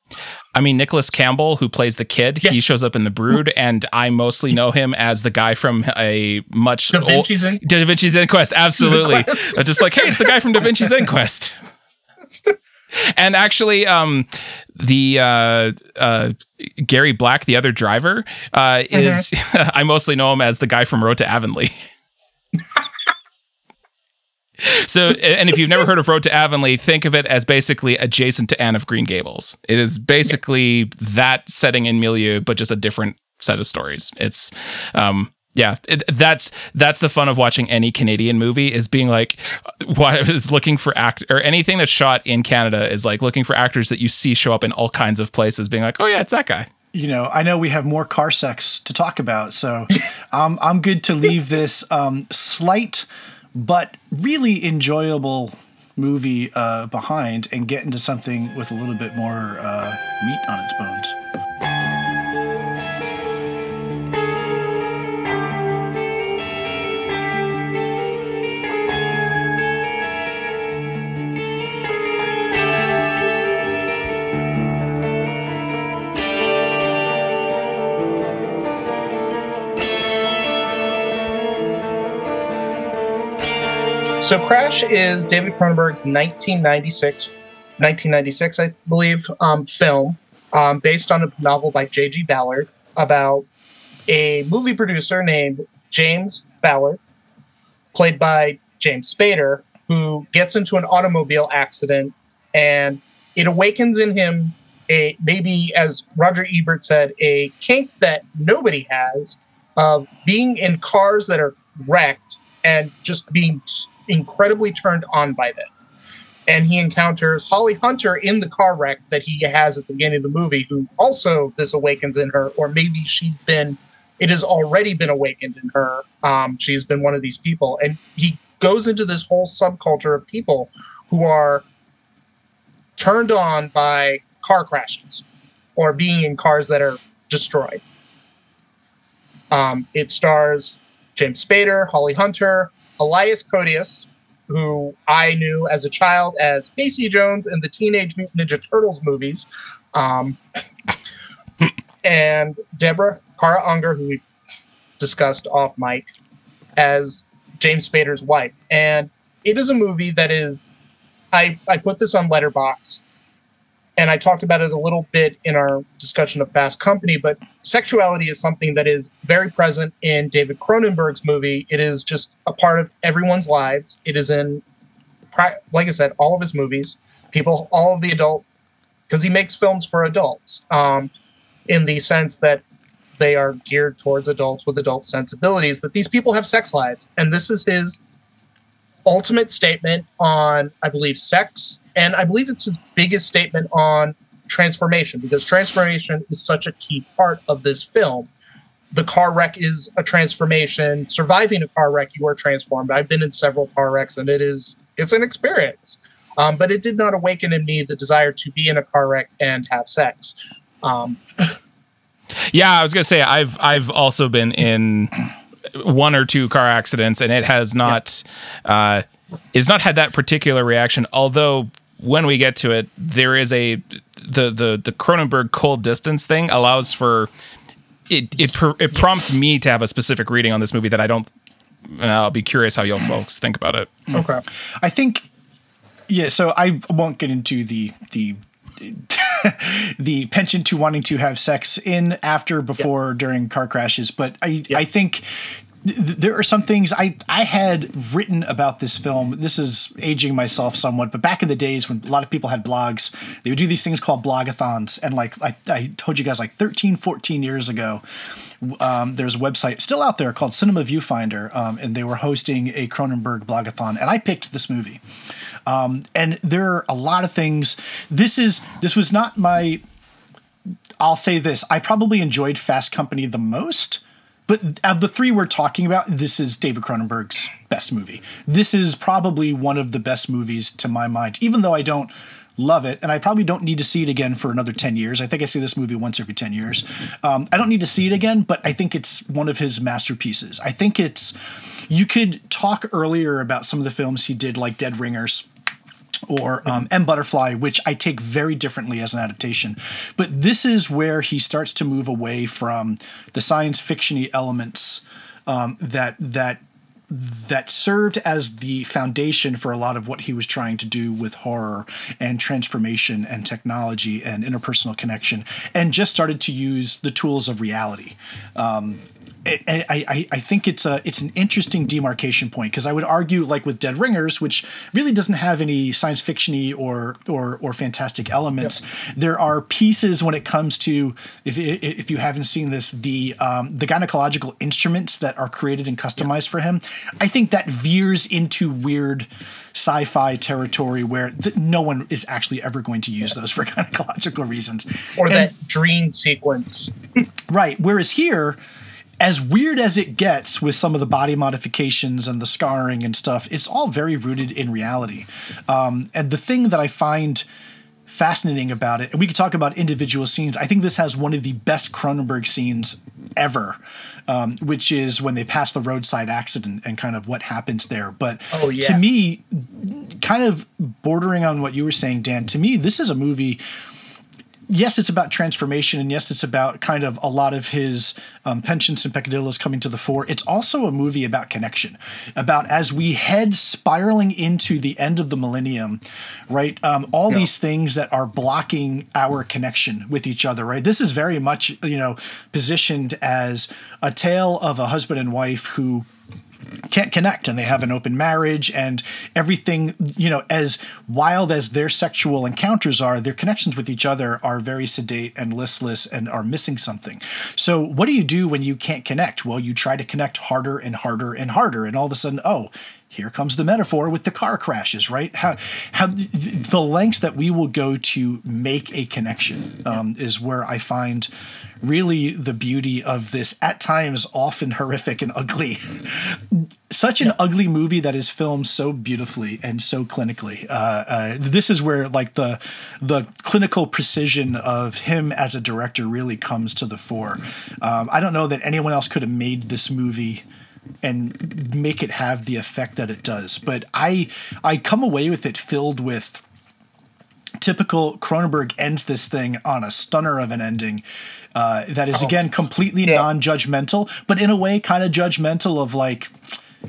I mean, Nicholas Campbell, who plays the kid, yeah. he shows up in The Brood, and I mostly know him as the guy from a much Da Vinci's, old, In- da Vinci's Inquest. Absolutely, Inquest. just like hey, it's the guy from Da Vinci's Inquest. And actually, um, the uh, uh, Gary Black, the other driver, uh, is mm-hmm. I mostly know him as the guy from Road to Avonlea. so, and if you've never heard of Road to Avonlea, think of it as basically adjacent to Anne of Green Gables. It is basically yeah. that setting in milieu, but just a different set of stories. It's um, yeah, it, that's that's the fun of watching any Canadian movie is being like, what is looking for act or anything that's shot in Canada is like looking for actors that you see show up in all kinds of places, being like, oh yeah, it's that guy. You know, I know we have more car sex to talk about, so um, I'm good to leave this um, slight but really enjoyable movie uh, behind and get into something with a little bit more uh, meat on its bones. So Crash is David Cronenberg's 1996, 1996, I believe, um, film um, based on a novel by J.G. Ballard about a movie producer named James Ballard, played by James Spader, who gets into an automobile accident and it awakens in him a maybe, as Roger Ebert said, a kink that nobody has of being in cars that are wrecked and just being incredibly turned on by them. and he encounters Holly Hunter in the car wreck that he has at the beginning of the movie, who also this awakens in her, or maybe she's been, it has already been awakened in her. Um, she's been one of these people, and he goes into this whole subculture of people who are turned on by car crashes or being in cars that are destroyed. Um, it stars James Spader, Holly Hunter, Elias Koteas, who I knew as a child as Casey Jones in the Teenage Mutant Ninja Turtles movies, um, and Deborah Kara Unger, who we discussed off mic, as James Spader's wife. And it is a movie that is, I, I put this on Letterboxd and I talked about it a little bit in our discussion of Fast Company, but sexuality is something that is very present in David Cronenberg's movie. It is just a part of everyone's lives. It is in, like I said, all of his movies. People, all of the adult, because he makes films for adults, um, in the sense that they are geared towards adults with adult sensibilities. That these people have sex lives, and this is his ultimate statement on, I believe, sex, and I believe it's his biggest statement on transformation because transformation is such a key part of this film. The car wreck is a transformation. Surviving a car wreck, you are transformed. I've been in several car wrecks, and it is it's an experience. Um, but it did not awaken in me the desire to be in a car wreck and have sex. Um, yeah, I was gonna say I've I've also been in one or two car accidents, and it has not yeah. uh, it's not had that particular reaction. Although when we get to it, there is a the the the Cronenberg cold distance thing allows for it it it prompts me to have a specific reading on this movie that I don't. I'll be curious how you folks think about it. Hmm. Okay, I think yeah. So I won't get into the the the penchant to wanting to have sex in, after, before, yep. during car crashes. But I, yep. I think there are some things I, I had written about this film. This is aging myself somewhat, but back in the days when a lot of people had blogs, they would do these things called blogathons. And like I, I told you guys, like 13, 14 years ago, um, there's a website still out there called Cinema Viewfinder, um, and they were hosting a Cronenberg blogathon. And I picked this movie. Um, and there are a lot of things. This is this was not my. I'll say this: I probably enjoyed Fast Company the most. But of the three we're talking about, this is David Cronenberg's best movie. This is probably one of the best movies to my mind, even though I don't love it, and I probably don't need to see it again for another 10 years. I think I see this movie once every 10 years. Um, I don't need to see it again, but I think it's one of his masterpieces. I think it's, you could talk earlier about some of the films he did, like Dead Ringers or um, M Butterfly, which I take very differently as an adaptation. But this is where he starts to move away from the science fictiony elements um, that that that served as the foundation for a lot of what he was trying to do with horror and transformation and technology and interpersonal connection, and just started to use the tools of reality. Um, I, I, I think it's a it's an interesting demarcation point because I would argue like with Dead Ringers, which really doesn't have any science fictiony or or or fantastic elements. Yep. There are pieces when it comes to if if you haven't seen this the um, the gynecological instruments that are created and customized yep. for him. I think that veers into weird sci-fi territory where th- no one is actually ever going to use those for gynecological reasons. Or and, that dream sequence. right. Whereas here as weird as it gets with some of the body modifications and the scarring and stuff, it's all very rooted in reality. Um, and the thing that I find fascinating about it, and we could talk about individual scenes, I think this has one of the best Cronenberg scenes ever, um, which is when they pass the roadside accident and kind of what happens there. But oh, yeah. to me, kind of bordering on what you were saying, Dan, to me, this is a movie yes, it's about transformation, and yes, it's about kind of a lot of his um, penchants and peccadillos coming to the fore. It's also a movie about connection, about as we head spiraling into the end of the millennium, right? Um, all yeah. these things that are blocking our connection with each other, right? This is very much, you know, positioned as a tale of a husband and wife who can't connect and they have an open marriage and everything you know as wild as their sexual encounters are their connections with each other are very sedate and listless and are missing something so what do you do when you can't connect well you try to connect harder and harder and harder and all of a sudden oh here comes the metaphor with the car crashes, right? How, how the lengths that we will go to make a connection um, is where I find really the beauty of this, at times often horrific and ugly. Such an ugly movie that is filmed so beautifully and so clinically. Uh, uh, this is where like the the clinical precision of him as a director really comes to the fore. Um, I don't know that anyone else could have made this movie and make it have the effect that it does. But I I come away with it filled with typical Cronenberg ends this thing on a stunner of an ending. Uh, that is oh. again completely yeah. non-judgmental, but in a way kind of judgmental of like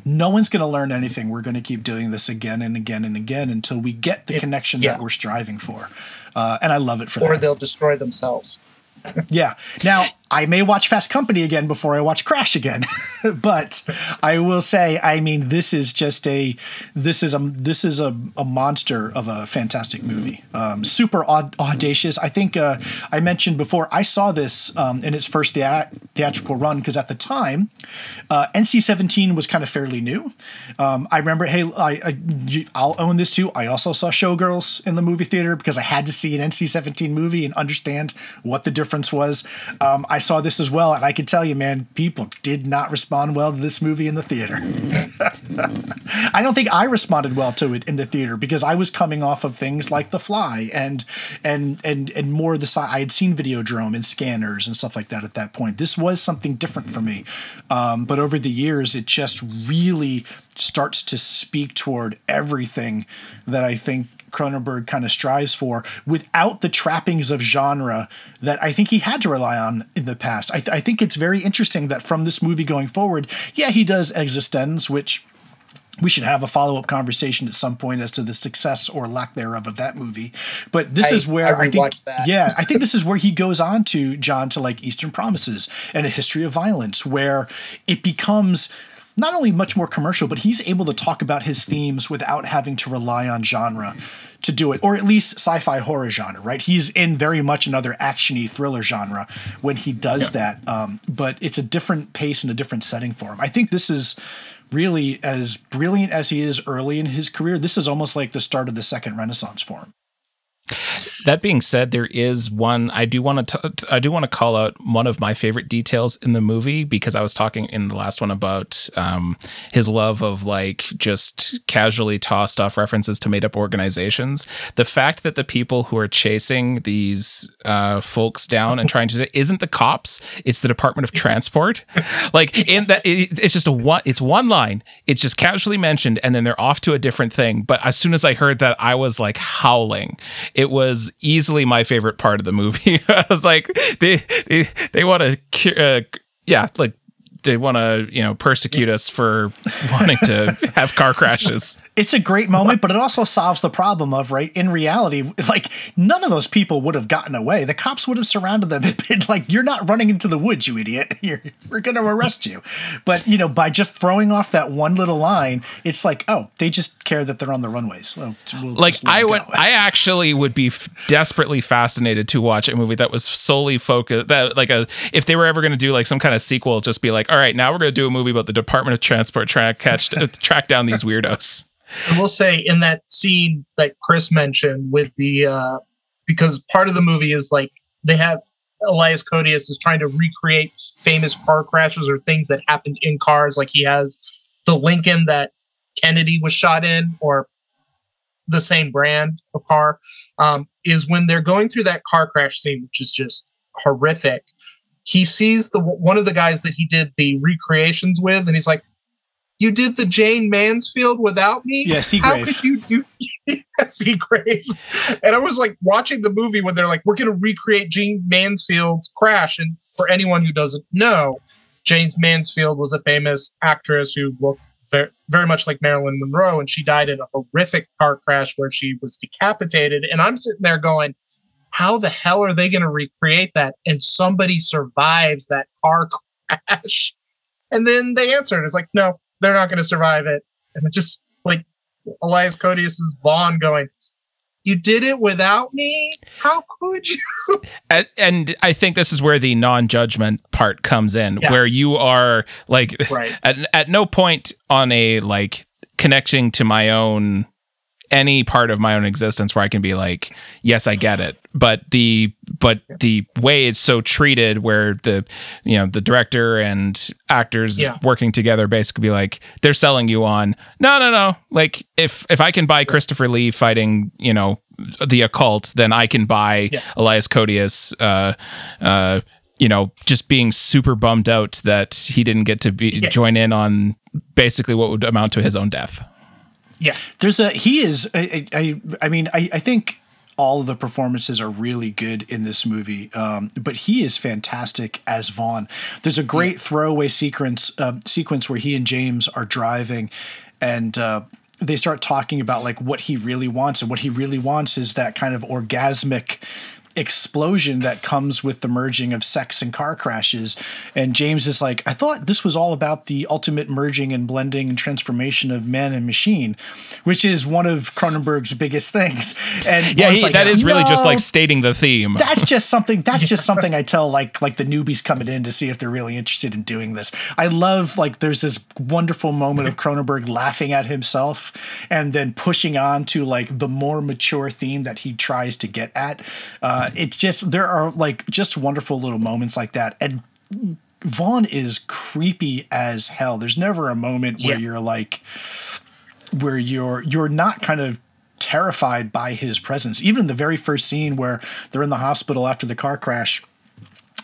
no one's going to learn anything. We're going to keep doing this again and again and again until we get the it, connection yeah. that we're striving for. Uh, and I love it for or that. Or they'll destroy themselves. yeah. Now, I may watch Fast Company again before I watch Crash again, but I will say, I mean, this is just a this is a this is a, a monster of a fantastic movie. Um, super aud- audacious. I think uh, I mentioned before I saw this um, in its first thea- theatrical run because at the time, uh, NC-17 was kind of fairly new. Um, I remember, hey, I, I will own this too. I also saw Showgirls in the movie theater because I had to see an NC-17 movie and understand what the difference was. Um, I saw this as well, and I can tell you, man, people did not respond well to this movie in the theater. I don't think I responded well to it in the theater because I was coming off of things like The Fly and and and and more of the side. I had seen Videodrome and Scanners and stuff like that at that point. This was something different for me, um, but over the years, it just really starts to speak toward everything that I think Cronenberg kind of strives for without the trappings of genre that I think he had to rely on in the past. I, th- I think it's very interesting that from this movie going forward, yeah, he does eXistenZ, which we should have a follow-up conversation at some point as to the success or lack thereof of that movie. But this I, is where I, I think, yeah, I think this is where he goes on to John to like Eastern Promises and a history of violence, where it becomes not only much more commercial, but he's able to talk about his themes without having to rely on genre to do it, or at least sci-fi horror genre, right? He's in very much another actiony thriller genre when he does yeah. that, um, but it's a different pace and a different setting for him. I think this is really as brilliant as he is early in his career. This is almost like the start of the second renaissance for him. That being said, there is one I do want to I do want to call out one of my favorite details in the movie because I was talking in the last one about um, his love of like just casually tossed off references to made up organizations. The fact that the people who are chasing these uh, folks down and trying to isn't the cops, it's the Department of Transport. like in that, it, it's just a one. It's one line. It's just casually mentioned, and then they're off to a different thing. But as soon as I heard that, I was like howling. It was easily my favorite part of the movie. I was like, they they they want to, uh, yeah, like they want to you know persecute us for wanting to have car crashes. It's a great moment but it also solves the problem of right in reality like none of those people would have gotten away. The cops would have surrounded them and been like you're not running into the woods you idiot. You're, we're going to arrest you. But you know by just throwing off that one little line it's like oh they just care that they're on the runways. We'll like i would i actually would be desperately fascinated to watch a movie that was solely focused that like a if they were ever going to do like some kind of sequel just be like all right, now we're going to do a movie about the Department of Transport trying to catch uh, track down these weirdos. And we'll say in that scene that Chris mentioned with the uh, because part of the movie is like they have Elias Koteas is trying to recreate famous car crashes or things that happened in cars. Like he has the Lincoln that Kennedy was shot in, or the same brand of car. Um, is when they're going through that car crash scene, which is just horrific he sees the one of the guys that he did the recreations with, and he's like, "You did the Jayne Mansfield without me? Yeah, Seagrave. How could you do Seagrave?" And I was like watching the movie when they're like, "We're going to recreate Jayne Mansfield's crash." And for anyone who doesn't know, Jayne Mansfield was a famous actress who looked very much like Marilyn Monroe, and she died in a horrific car crash where she was decapitated. And I'm sitting there going how the hell are they going to recreate that? And somebody survives that car crash. And then they answered, it's like, no, they're not going to survive it. And it just like Elias Koteas is Vaughn going, you did it without me. How could you? And, and I think this is where the non-judgment part comes in, Yeah. where you are like, Right. at at no point on a like connecting to my own any part of my own existence where I can be like, yes, I get it. But the but the way it's so treated, where the you know the director and actors Yeah. working together basically be like, they're selling you on no, no, no. Like if if I can buy Christopher Lee fighting, you know, the occult, then I can buy Yeah. Elias Koteas. Uh, uh, you know, just being super bummed out that he didn't get to be Yeah. join in on basically what would amount to his own death. Yeah. There's a he is I I, I- mean I, I think all of the performances are really good in this movie, um, but he is fantastic as Vaughn. There's a great throwaway sequence uh, sequence where he and James are driving, and uh, they start talking about like what he really wants, and what he really wants is that kind of orgasmic explosion that comes with the merging of sex and car crashes. And James is like, I thought this was all about the ultimate merging and blending and transformation of man and machine, which is one of Cronenberg's biggest things. And Yeah, he, like, that is really just like stating the theme. that's just something that's just something I tell like like the newbies coming in to see if they're really interested in doing this. I love like there's this wonderful moment of Cronenberg laughing at himself and then pushing on to like the more mature theme that he tries to get at. Uh, it's just there are like just wonderful little moments like that and Vaughn is creepy as hell. There's never a moment where Yeah. you're like where you're you're not kind of terrified by his presence. Even the very first scene where they're in the hospital after the car crash,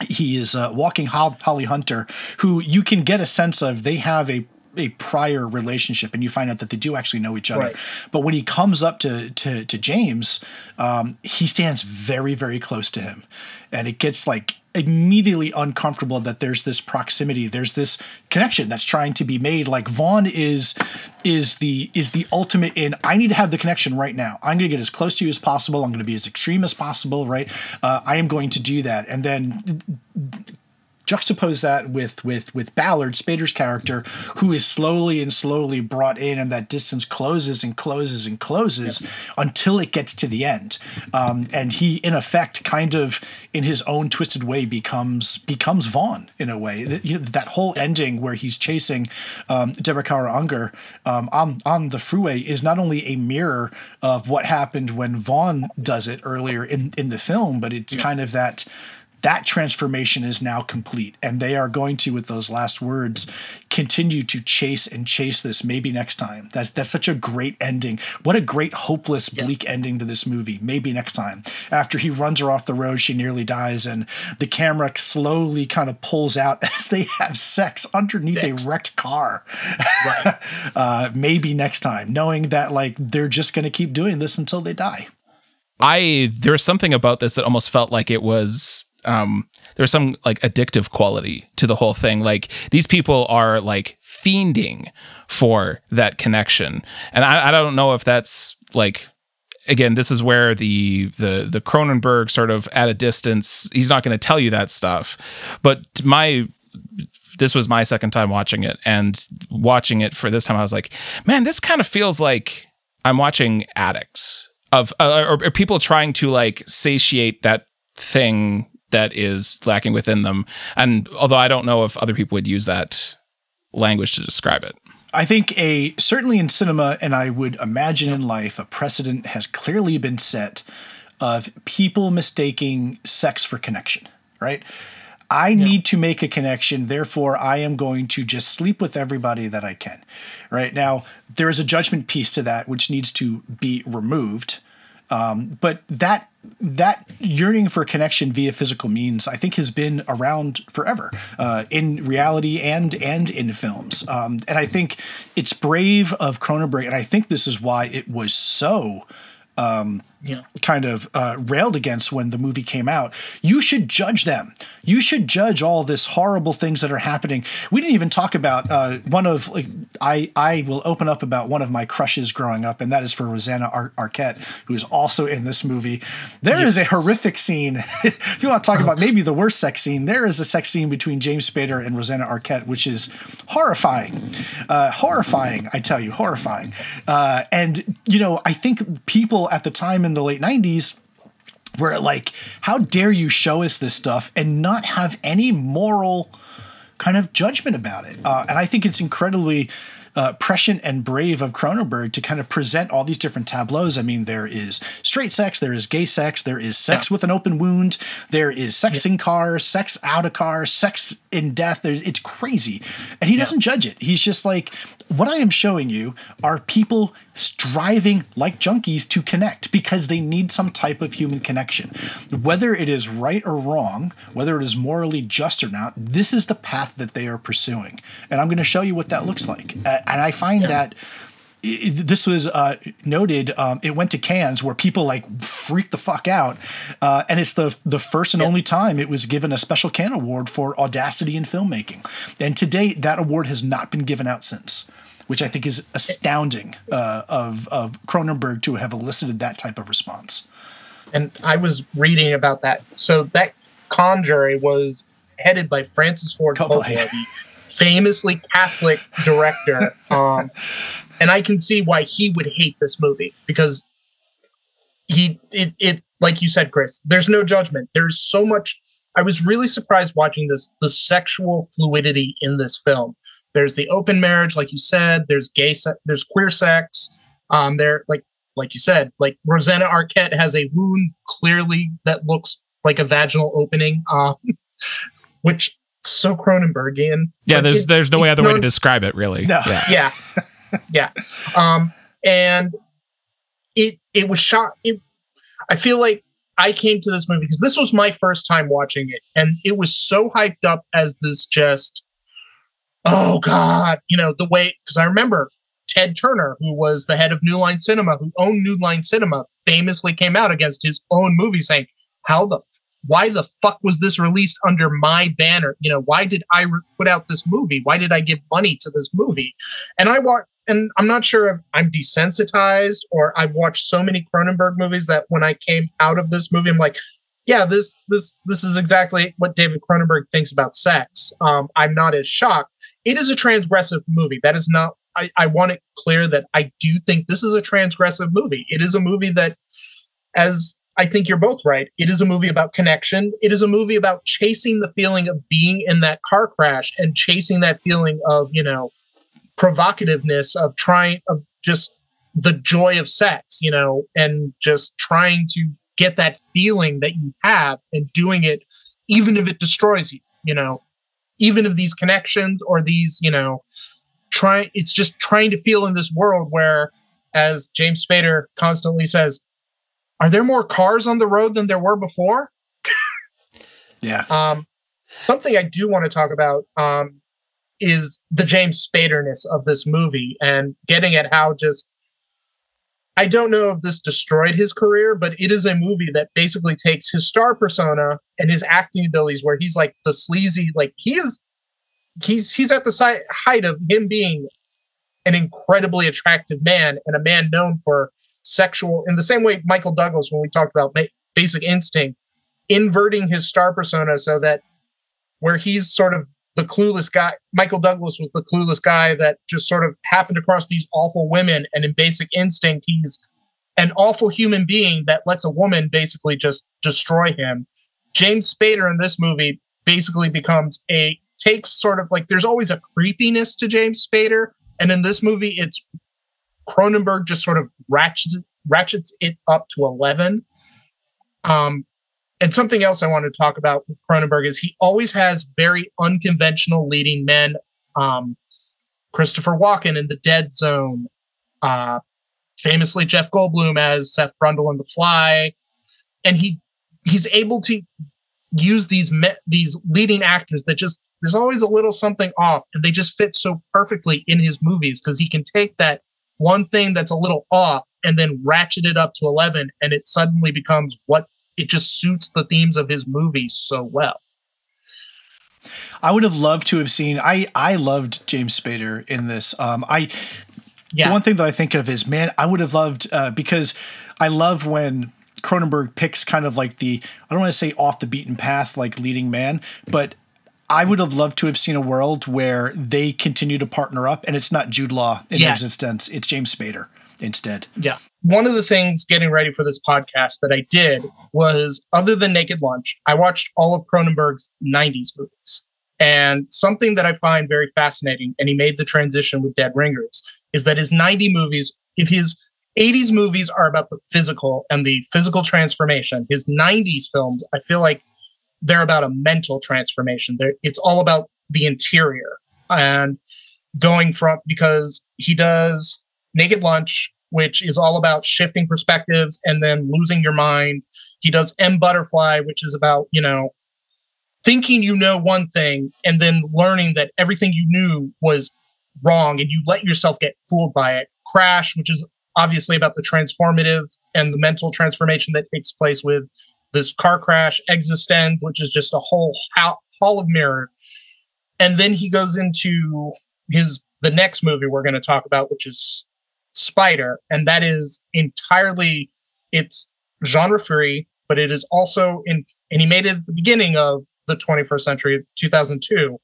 he is uh, walking Hol- Holly Hunter, who you can get a sense of they have a a prior relationship, and you find out that they do actually know each other. Right. But when he comes up to to, to James, um, he stands very very close to him, and it gets like immediately uncomfortable that there's this proximity there's this connection that's trying to be made. Like vaughn is is the is the ultimate in i need to have the connection right now. I'm going to get as close to you as possible. I'm going to be as extreme as possible right? Uh, i am going to do that. And then juxtapose that with with with Ballard, Spader's character, who is slowly and slowly brought in, and that distance closes and closes and closes until it gets to the end. Um, and he, in effect, kind of in his own twisted way, becomes becomes Vaughn in a way. That, you know, that whole ending where he's chasing um, Deborah Kara Unger um, on on the freeway is not only a mirror of what happened when Vaughn does it earlier in in the film, but it's kind of that that transformation is now complete. And they are going to with those last words continue to chase and chase this maybe next time. That's that's such a great ending. What a great hopeless bleak ending to this movie. Maybe next time. After he runs her off the road she nearly dies and the camera slowly kind of pulls out as they have sex underneath Sex. a wrecked car. Right. uh, maybe next time knowing that like they're just going to keep doing this until they die. I there was something about this that almost felt like it was um there was some like addictive quality to the whole thing. Like these people are like fiending for that connection. And I, I don't know if that's like again, this is where the the the Cronenberg sort of at a distance, he's not going to tell you that stuff. But my this was my second time watching it and watching it for this time I was like, man, this kind of feels like I'm watching addicts of uh, or, or people trying to like satiate that thing that is lacking within them. And although I don't know if other people would use that language to describe it. I think a certainly in cinema, and I would imagine in life, a precedent has clearly been set of people mistaking sex for connection. Right? I need to make a connection, therefore I am going to just sleep with everybody that I can. Right now, there is a judgment piece to that which needs to be removed. Um, but that that yearning for connection via physical means, I think, has been around forever uh, in reality and and in films. Um, and I think it's brave of Cronenberg, and I think this is why it was so um, yeah. kind of uh, railed against when the movie came out. You should judge them. You should judge all this horrible things that are happening. We didn't even talk about uh, one of like I I will open up about one of my crushes growing up, and that is for Rosanna Ar- Arquette, who is also in this movie. There yeah. is a horrific scene. if you want to talk about maybe the worst sex scene, there is a sex scene between James Spader and Rosanna Arquette, which is horrifying, uh, horrifying. I tell you, horrifying. Uh, and you know, I think people at the time in the late 90s where like how dare you show us this stuff and not have any moral kind of judgment about it? Uh, and i think it's incredibly uh, prescient and brave of Cronenberg to kind of present all these different tableaus. I mean, there is straight sex, there is gay sex, there is sex yeah. with an open wound, there is sex yeah. in cars, sex out of cars, sex in death. There's, it's crazy. And he yeah. doesn't judge it. He's just like, what I am showing you are people striving like junkies to connect because they need some type of human connection. Whether it is right or wrong, whether it is morally just or not, this is the path that they are pursuing. And I'm going to show you what that looks like. Uh, and I find yeah. that this was uh, noted. Um, it went to Cannes where people like freaked the fuck out, uh, and it's the the first and yeah. only time it was given a special Cannes award for audacity in filmmaking. And to date, that award has not been given out since which I think is astounding uh, of of Cronenberg to have elicited that type of response. And I was reading about that. So that Cannes jury was headed by Francis Ford Coppola, famously Catholic director. Um, and I can see why he would hate this movie because he it, it like you said, Chris. There's no judgment. There's so much. I was really surprised watching this the sexual fluidity in this film there's the open marriage, like you said. There's gay, se- there's queer sex. Um, there, like like you said, like Rosanna Arquette has a wound clearly that looks like a vaginal opening, um, which so Cronenbergian. Yeah, there's it, there's no way other way to describe it, really. No. Yeah, yeah, yeah. Um, and it it was shot. It, I feel like I came to this movie because this was my first time watching it, and it was so hyped up as this just oh God, you know, the way, because I remember Ted Turner, who was the head of New Line Cinema, who owned New Line Cinema, famously came out against his own movie saying, how the, why the fuck was this released under my banner? You know, why did I re- put out this movie? Why did I give money to this movie? And I watched, and I'm not sure if I'm desensitized or I've watched so many Cronenberg movies that when I came out of this movie, I'm like, yeah, this this this is exactly what David Cronenberg thinks about sex. Um, I'm not as shocked. It is a transgressive movie. That is not. I, I want it clear that I do think this is a transgressive movie. It is a movie that, as I think you're both right. It is a movie about connection. It is a movie about chasing the feeling of being in that car crash and chasing that feeling of, you know, provocativeness of trying of just the joy of sex, you know, and just trying to get that feeling that you have and doing it, even if it destroys you, you know, even if these connections or these, you know, try it's just trying to feel in this world where, as James Spader constantly says, are there more cars on the road than there were before? yeah. Um, something I do want to talk about um, is the James Spaderness of this movie and getting at how just I don't know if this destroyed his career, but it is a movie that basically takes his star persona and his acting abilities, where he's like the sleazy, like he is, he's he's at the si- height of him being an incredibly attractive man and a man known for sexual. In the same way, Michael Douglas, when we talked about Basic Instinct, inverting his star persona so that where he's sort of the clueless guy. Michael Douglas was the clueless guy that just sort of happened across these awful women. And in basic instinct, he's an awful human being that lets a woman basically just destroy him. James Spader in this movie basically becomes a takes sort of like there's always a creepiness to James Spader. And in this movie, it's Cronenberg just sort of ratchets ratchets it up to 11. Um, and something else I want to talk about with Cronenberg is he always has very unconventional leading men. Um, Christopher Walken in The Dead Zone, uh, famously Jeff Goldblum as Seth Brundle in The Fly, and he he's able to use these me- these leading actors that just there's always a little something off, and they just fit so perfectly in his movies because he can take that one thing that's a little off and then ratchet it up to 11 and it suddenly becomes what it just suits the themes of his movie so well I would have loved to have seen. I I loved James Spader in this. Um, I yeah. the one thing that I think of is man, I would have loved uh, because I love when Cronenberg picks kind of like the I don't want to say off the beaten path like leading man, but I would have loved to have seen a world where they continue to partner up and it's not Jude Law in yeah. eXistenZ, it's James Spader instead. Yeah. One of the things getting ready for this podcast that I did was other than Naked Lunch, I watched all of Cronenberg's 90s movies. And something that I find very fascinating, and he made the transition with Dead Ringers, is that his 90 movies, if his 80s movies are about the physical and the physical transformation, his 90s films, I feel like they're about a mental transformation. They're, it's all about the interior and going from because he does Naked Lunch, which is all about shifting perspectives and then losing your mind. He does M Butterfly, which is about, you know, thinking you know one thing and then learning that everything you knew was wrong and you let yourself get fooled by it. Crash, which is obviously about the transformative and the mental transformation that takes place with this car crash, eXistenZ, which is just a whole hall of mirror. And then he goes into his the next movie we're going to talk about, which is Spider, and that is entirely it's genre free, but it is also in and he made it at the beginning of the 21st century, 2002,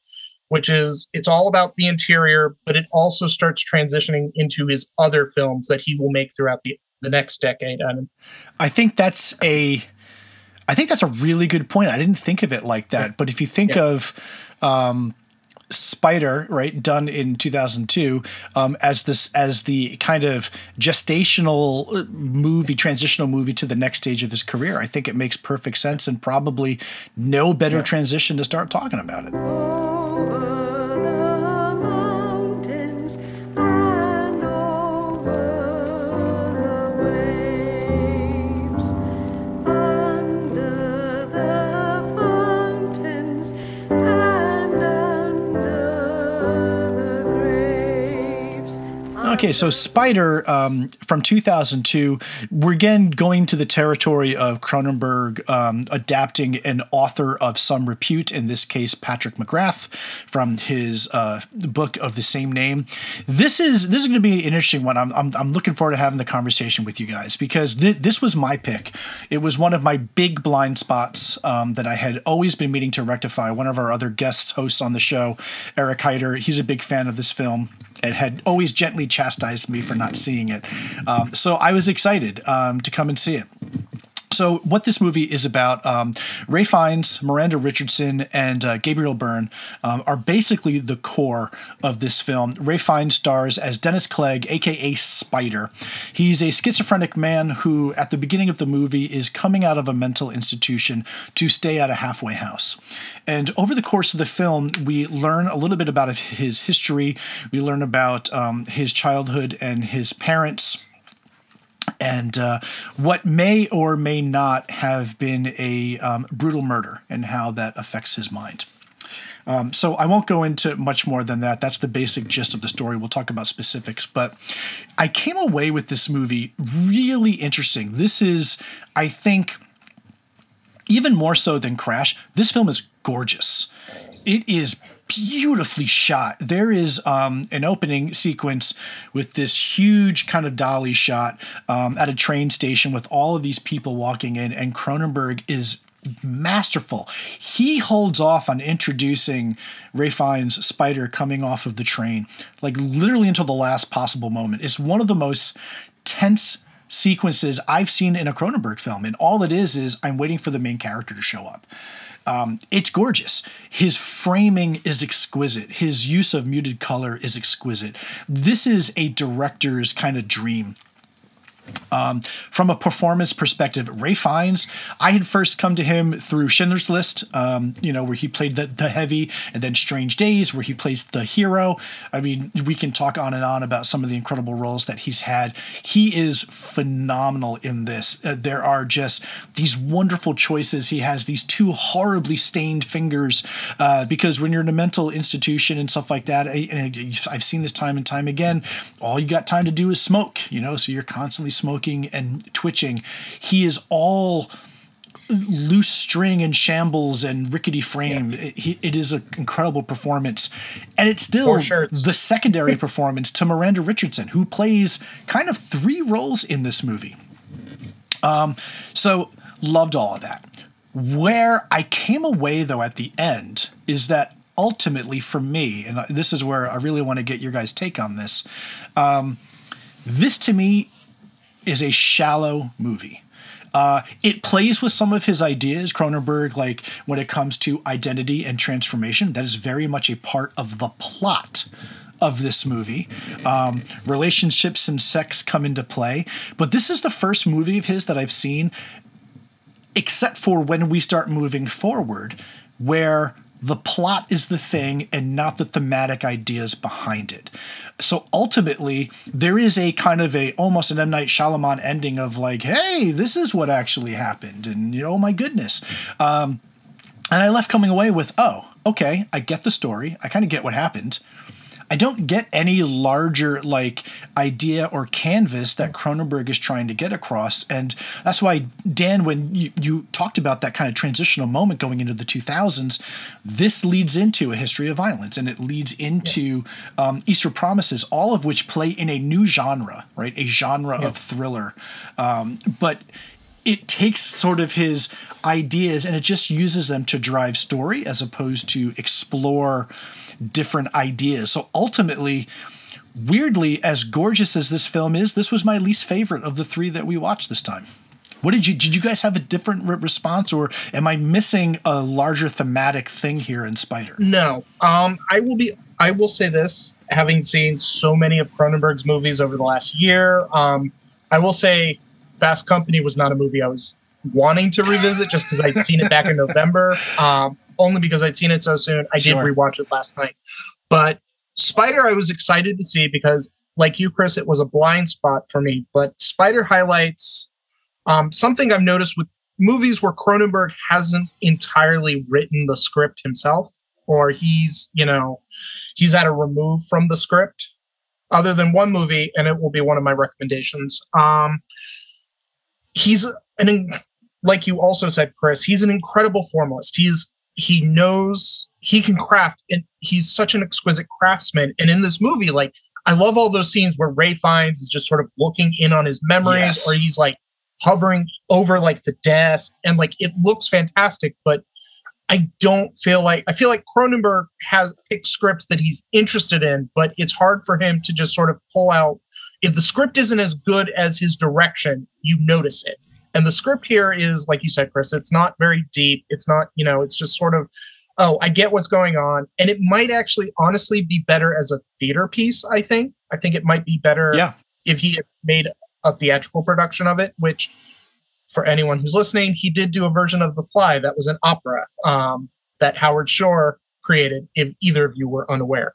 which is it's all about the interior, but it also starts transitioning into his other films that he will make throughout the the next decade. And I think that's a I think that's a really good point. I didn't think of it like that. But if you think yeah. of um, Spider, right, done in 2002, um, as this as the kind of gestational uh, movie, transitional movie to the next stage of his career, I think it makes perfect sense and probably no better yeah. transition to start talking about it. Okay, so Spider um, from 2002, we're again going to the territory of Cronenberg um, adapting an author of some repute, in this case Patrick McGrath, from his uh, book of the same name. This is this is going to be an interesting one. I'm, I'm, I'm, looking forward to having the conversation with you guys because th- this was my pick. It was one of my big blind spots um, that I had always been meaning to rectify. One of our other guest hosts on the show, Eric Heider, he's a big fan of this film and had always gently chastised me for not seeing it. Um, so I was excited um, to come and see it. So, what this movie is about, um, Ralph Fiennes, Miranda Richardson, and uh, Gabriel Byrne um, are basically the core of this film. Ralph Fiennes stars as Dennis Clegg, aka Spider. He's a schizophrenic man who, at the beginning of the movie, is coming out of a mental institution to stay at a halfway house. And over the course of the film, we learn a little bit about his history. We learn about um, his childhood and his parents and uh, what may or may not have been a um, brutal murder and how that affects his mind. Um, so I won't go into much more than that. That's the basic gist of the story. We'll talk about specifics. But I came away with this movie really interesting. This is, I think, even more so than Crash, this film is gorgeous. It is beautifully shot. There is um, an opening sequence with this huge kind of dolly shot um, at a train station with all of these people walking in, and Cronenberg is masterful. He holds off on introducing Ralph Fiennes' Spider coming off of the train, like literally until the last possible moment. It's one of the most tense sequences I've seen in a Cronenberg film, and all it is is I'm waiting for the main character to show up. Um, it's gorgeous. His framing is exquisite. His use of muted color is exquisite. This is a director's kind of dream um, from a performance perspective, Ralph Fiennes, I had first come to him through Schindler's List, um, you know, where he played the, the heavy, and then Strange Days, where he plays the hero. I mean, we can talk on and on about some of the incredible roles that he's had. He is phenomenal in this. Uh, there are just these wonderful choices. He has these two horribly stained fingers uh, because when you're in a mental institution and stuff like that, I, I've seen this time and time again, all you got time to do is smoke, you know, so you're constantly smoking and twitching. He is all loose string and shambles and rickety frame. Yeah. It, it is an incredible performance, and it's still the secondary performance to Miranda Richardson, who plays kind of three roles in this movie. Um, so loved all of that. Where I came away though at the end is that ultimately for me, and this is where I really want to get your guys' take on this. Um, this to me is a shallow movie. Uh, it plays with some of his ideas, Cronenberg, like when it comes to identity and transformation. That is very much a part of the plot of this movie. Um, relationships and sex come into play. But this is the first movie of his that I've seen, except for when we start moving forward, where the plot is the thing and not the thematic ideas behind it. So ultimately, there is a kind of a almost an M Night Shyamalan ending of like, hey, this is what actually happened, and you know, oh my goodness. Um, and I left coming away with, oh, okay, I get the story. I kind of get what happened. I don't get any larger like idea or canvas that Cronenberg is trying to get across. And that's why, Dan, when you, you talked about that kind of transitional moment going into the 2000s, this leads into a history of violence and it leads into yeah. um, Eastern Promises, all of which play in a new genre, right? A genre yeah. of thriller. Um, but it takes sort of his ideas and it just uses them to drive story as opposed to explore different ideas. So ultimately, weirdly, as gorgeous as this film is, this was my least favorite of the three that we watched this time. What did you did you guys have a different re- response, or am I missing a larger thematic thing here in Spider? No, um, I will be. I will say this, having seen so many of Cronenberg's movies over the last year, um, I will say Fast Company was not a movie I was wanting to revisit just because I'd seen it back in November. Um, only because I'd seen it so soon. I sure. did rewatch it last night. But Spider, I was excited to see because, like you, Chris, it was a blind spot for me. But Spider highlights um, something I've noticed with movies where Cronenberg hasn't entirely written the script himself, or he's, you know, he's at a remove from the script, other than one movie, and it will be one of my recommendations. Um, he's an, like you also said, Chris, he's an incredible formalist. He's he knows he can craft and he's such an exquisite craftsman and in this movie like i love all those scenes where Ralph Fiennes is just sort of looking in on his memories yes. or he's like hovering over like the desk and like it looks fantastic but i don't feel like i feel like cronenberg has picked scripts that he's interested in but it's hard for him to just sort of pull out if the script isn't as good as his direction you notice it and the script here is, like you said, Chris, it's not very deep. It's not, you know, it's just sort of, oh, I get what's going on. And it might actually honestly be better as a theater piece, I think. I think it might be better yeah. if he had made a theatrical production of it, which for anyone who's listening, he did do a version of The Fly that was an opera um, that Howard Shore created, if either of you were unaware.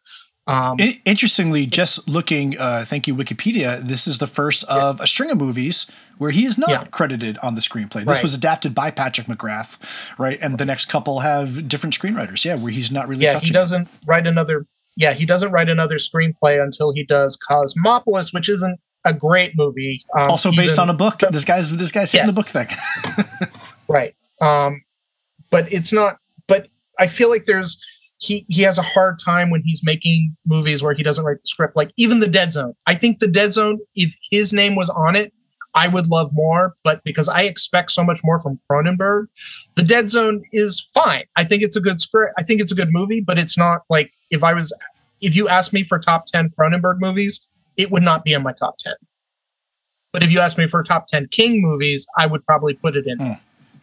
Um, Interestingly, just looking, uh, thank you, Wikipedia, this is the first yeah. of a string of movies where he is not yeah. credited on the screenplay. This right. was adapted by Patrick McGrath, right? And the next couple have different screenwriters, yeah, where he's not really Yeah, he doesn't it. write another, yeah, he doesn't write another screenplay until he does Cosmopolis, which isn't a great movie. Um, also based even, on a book. This guy's this guy's hitting yes. the book thing. right. Um, but it's not. But I feel like there's he he has a hard time when he's making movies where he doesn't write the script. Like even the Dead Zone. I think the Dead Zone, if his name was on it, I would love more. But because I expect so much more from Cronenberg, the Dead Zone is fine. I think it's a good script. I think it's a good movie, but it's not like if I was if you asked me for top ten Cronenberg movies, it would not be in my top ten. But if you asked me for top ten King movies, I would probably put it in. Hmm.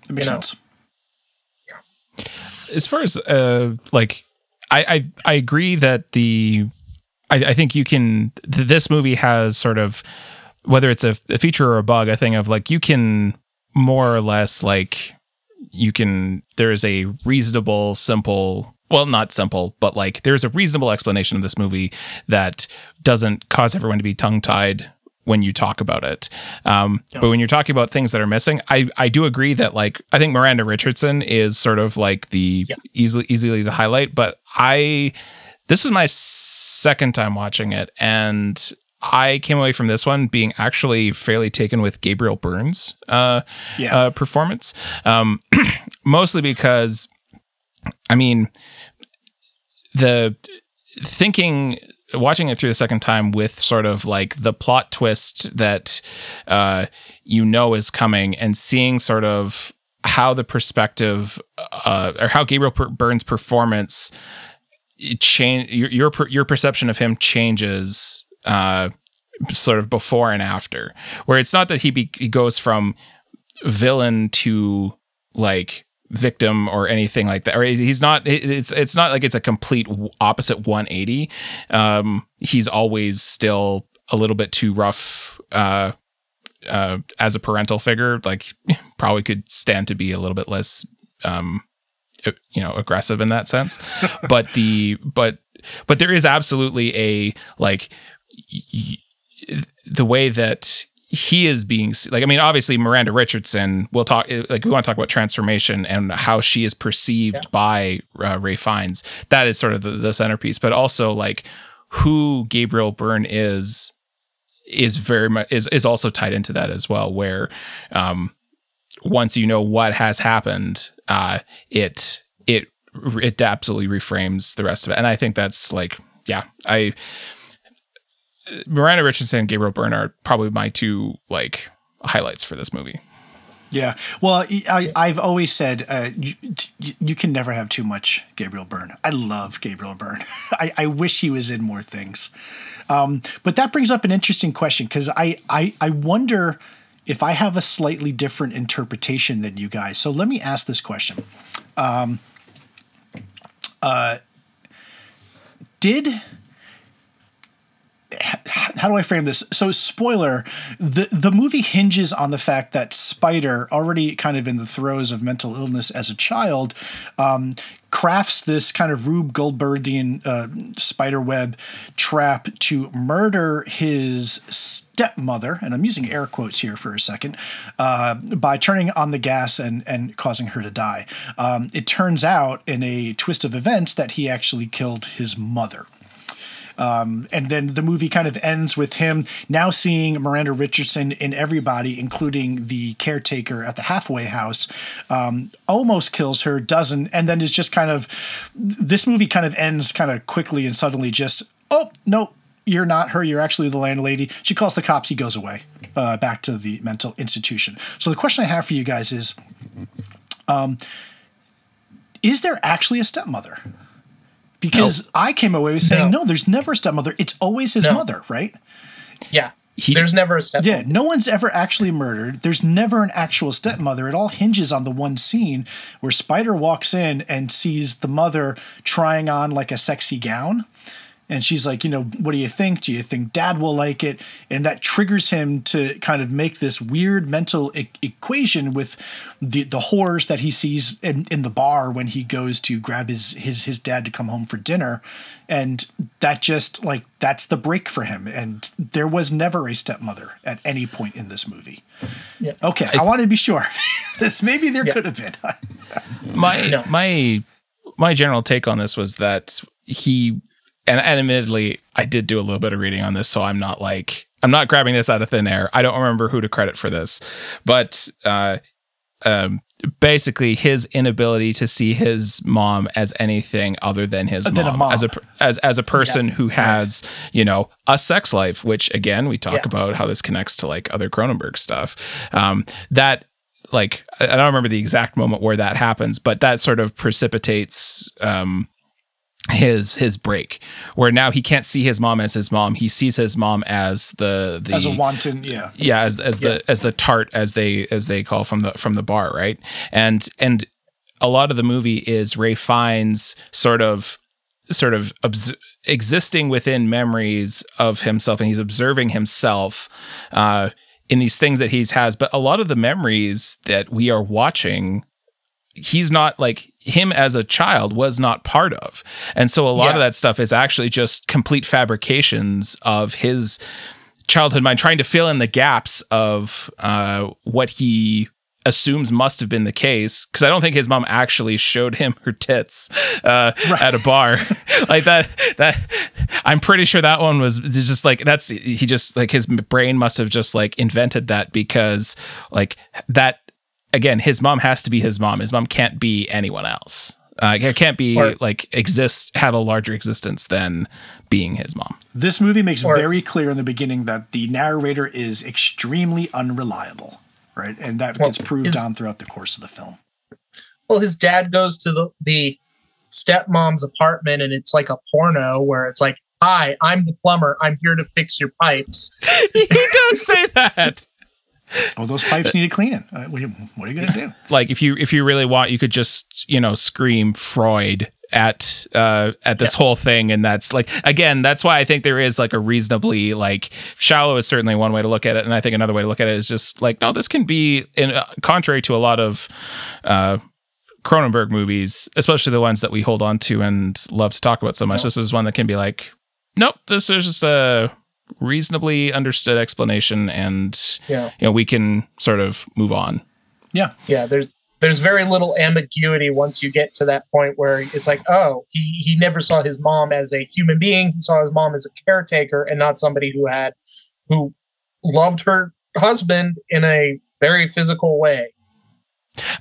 That makes sense. Yeah. As far as uh, like I, I, I agree that the I, I think you can th- this movie has sort of whether it's a, a feature or a bug, a thing of like you can more or less like you can there is a reasonable simple well not simple but like there's a reasonable explanation of this movie that doesn't cause everyone to be tongue tied when you talk about it. Um, But when you're talking about things that are missing, I, I do agree that like I think Miranda Richardson is sort of like the yeah. easily easily the highlight. But I this was my second time watching it, and I came away from this one being actually fairly taken with Gabriel Byrne's uh, Yeah. uh, performance, um, mostly because, I mean, the thinking watching it through the second time with sort of like the plot twist that uh, you know is coming and seeing sort of how the perspective uh, or how Gabriel Byrne's performance change your your your perception of him changes uh, sort of before and after where it's not that he, be- he goes from villain to like victim or anything like that or he's not it's it's not like it's a complete opposite 180 um he's always still a little bit too rough uh uh as a parental figure like probably could stand to be a little bit less um you know aggressive in that sense. But the but but there is absolutely a like y- y- the way that he is being like i mean obviously miranda richardson we'll talk like we want to talk about transformation and how she is perceived by uh, Ralph Fiennes. That is sort of the, the centerpiece but also like who gabriel byrne is is very much is, is also tied into that as well where um once you know what has happened uh it it it absolutely reframes the rest of it and i think that's like yeah i Miranda Richardson and Gabriel Byrne are probably my two like highlights for this movie. Yeah. Well, I, I've always said uh, you, you can never have too much Gabriel Byrne. I love Gabriel Byrne. I, I wish he was in more things. Um, but that brings up an interesting question because I, I, I wonder if I have a slightly different interpretation than you guys. So let me ask this question. Um, uh, did how do I frame this? So, spoiler: the the movie hinges on the fact that Spider, already kind of in the throes of mental illness as a child, um, crafts this kind of Rube Goldbergian uh, spider web trap to murder his stepmother, and I'm using air quotes here for a second, uh, by turning on the gas and and causing her to die. Um, it turns out, in a twist of events, that he actually killed his mother. Um, and then the movie kind of ends with him now seeing Miranda Richardson in everybody, including the caretaker at the halfway house, um, almost kills her, doesn't, and then is just kind of this movie kind of ends kind of quickly and suddenly just, oh, no, you're not her, you're actually the landlady. She calls the cops, he goes away uh, back to the mental institution. So the question I have for you guys is um, is there actually a stepmother? because no. I came away with saying, no. no. there's never a stepmother. It's always his no. mother, right? Yeah. He, there's never a stepmother. Yeah, no one's ever actually murdered. There's never an actual stepmother. It all hinges on the one scene where Spider walks in and sees the mother trying on like a sexy gown. And she's like, you know, what do you think? Do you think dad will like it? And that triggers him to kind of make this weird mental e- equation with the the horrors that he sees in, in the bar when he goes to grab his his his dad to come home for dinner. And that just like that's the break for him. And there was never a stepmother at any point in this movie. Yeah. Okay, I, I wanted to be sure. this maybe there yeah. could have been. my no. my my general take on this was that he and, and admittedly, I did do a little bit of reading on this, so I'm not like I'm not grabbing this out of thin air. I don't remember who to credit for this, but uh, um, basically his inability to see his mom as anything other than his mom, mom, as a as as a person yeah. who has right. you know a sex life, which again we talk yeah. about how this connects to like other Cronenberg stuff. Um, that like I don't remember the exact moment where that happens, but that sort of precipitates um, his his break where now he can't see his mom as his mom. He sees his mom as the the as a wanton yeah. Yeah as as yeah. the as the tart as they as they call from the from the bar right? And and a lot of the movie is Ralph Fiennes sort of sort of obs- existing within memories of himself and he's observing himself uh in these things that he's has. But a lot of the memories that we are watching he's not like him as a child was not part of. And so a lot yeah. of that stuff is actually just complete fabrications of his childhood mind trying to fill in the gaps of uh, what he assumes must have been the case because I don't think his mom actually showed him her tits uh, right. at a bar like that. That I'm pretty sure that one was just like that's he just like his brain must have just like invented that because like that again his mom has to be his mom. His mom can't be anyone else. Uh, it can't be or, like exist have a larger existence than being his mom. This movie makes or, very clear in the beginning that the narrator is extremely unreliable right? And that well, gets proved his, on throughout the course of the film. Well, his dad goes to the, the stepmom's apartment and it's like a porno where it's like, Hi, I'm the plumber. I'm here to fix your pipes. he does say that. Well, those pipes need cleaning. Uh, what are you going to do? Like, if you if you really want, you could just you know scream Freud at uh at this yeah. whole thing and that's like again that's why i think there is like a reasonably like shallow is certainly one way to look at it and i think another way to look at it is just like no this can be in uh, contrary to a lot of uh cronenberg movies especially the ones that we hold on to and love to talk about so much yeah. this is one that can be like nope this is just a reasonably understood explanation and yeah. you know we can sort of move on. Yeah. Yeah there's there's very little ambiguity once you get to that point where it's like, oh, he he never saw his mom as a human being. He saw his mom as a caretaker and not somebody who had who loved her husband in a very physical way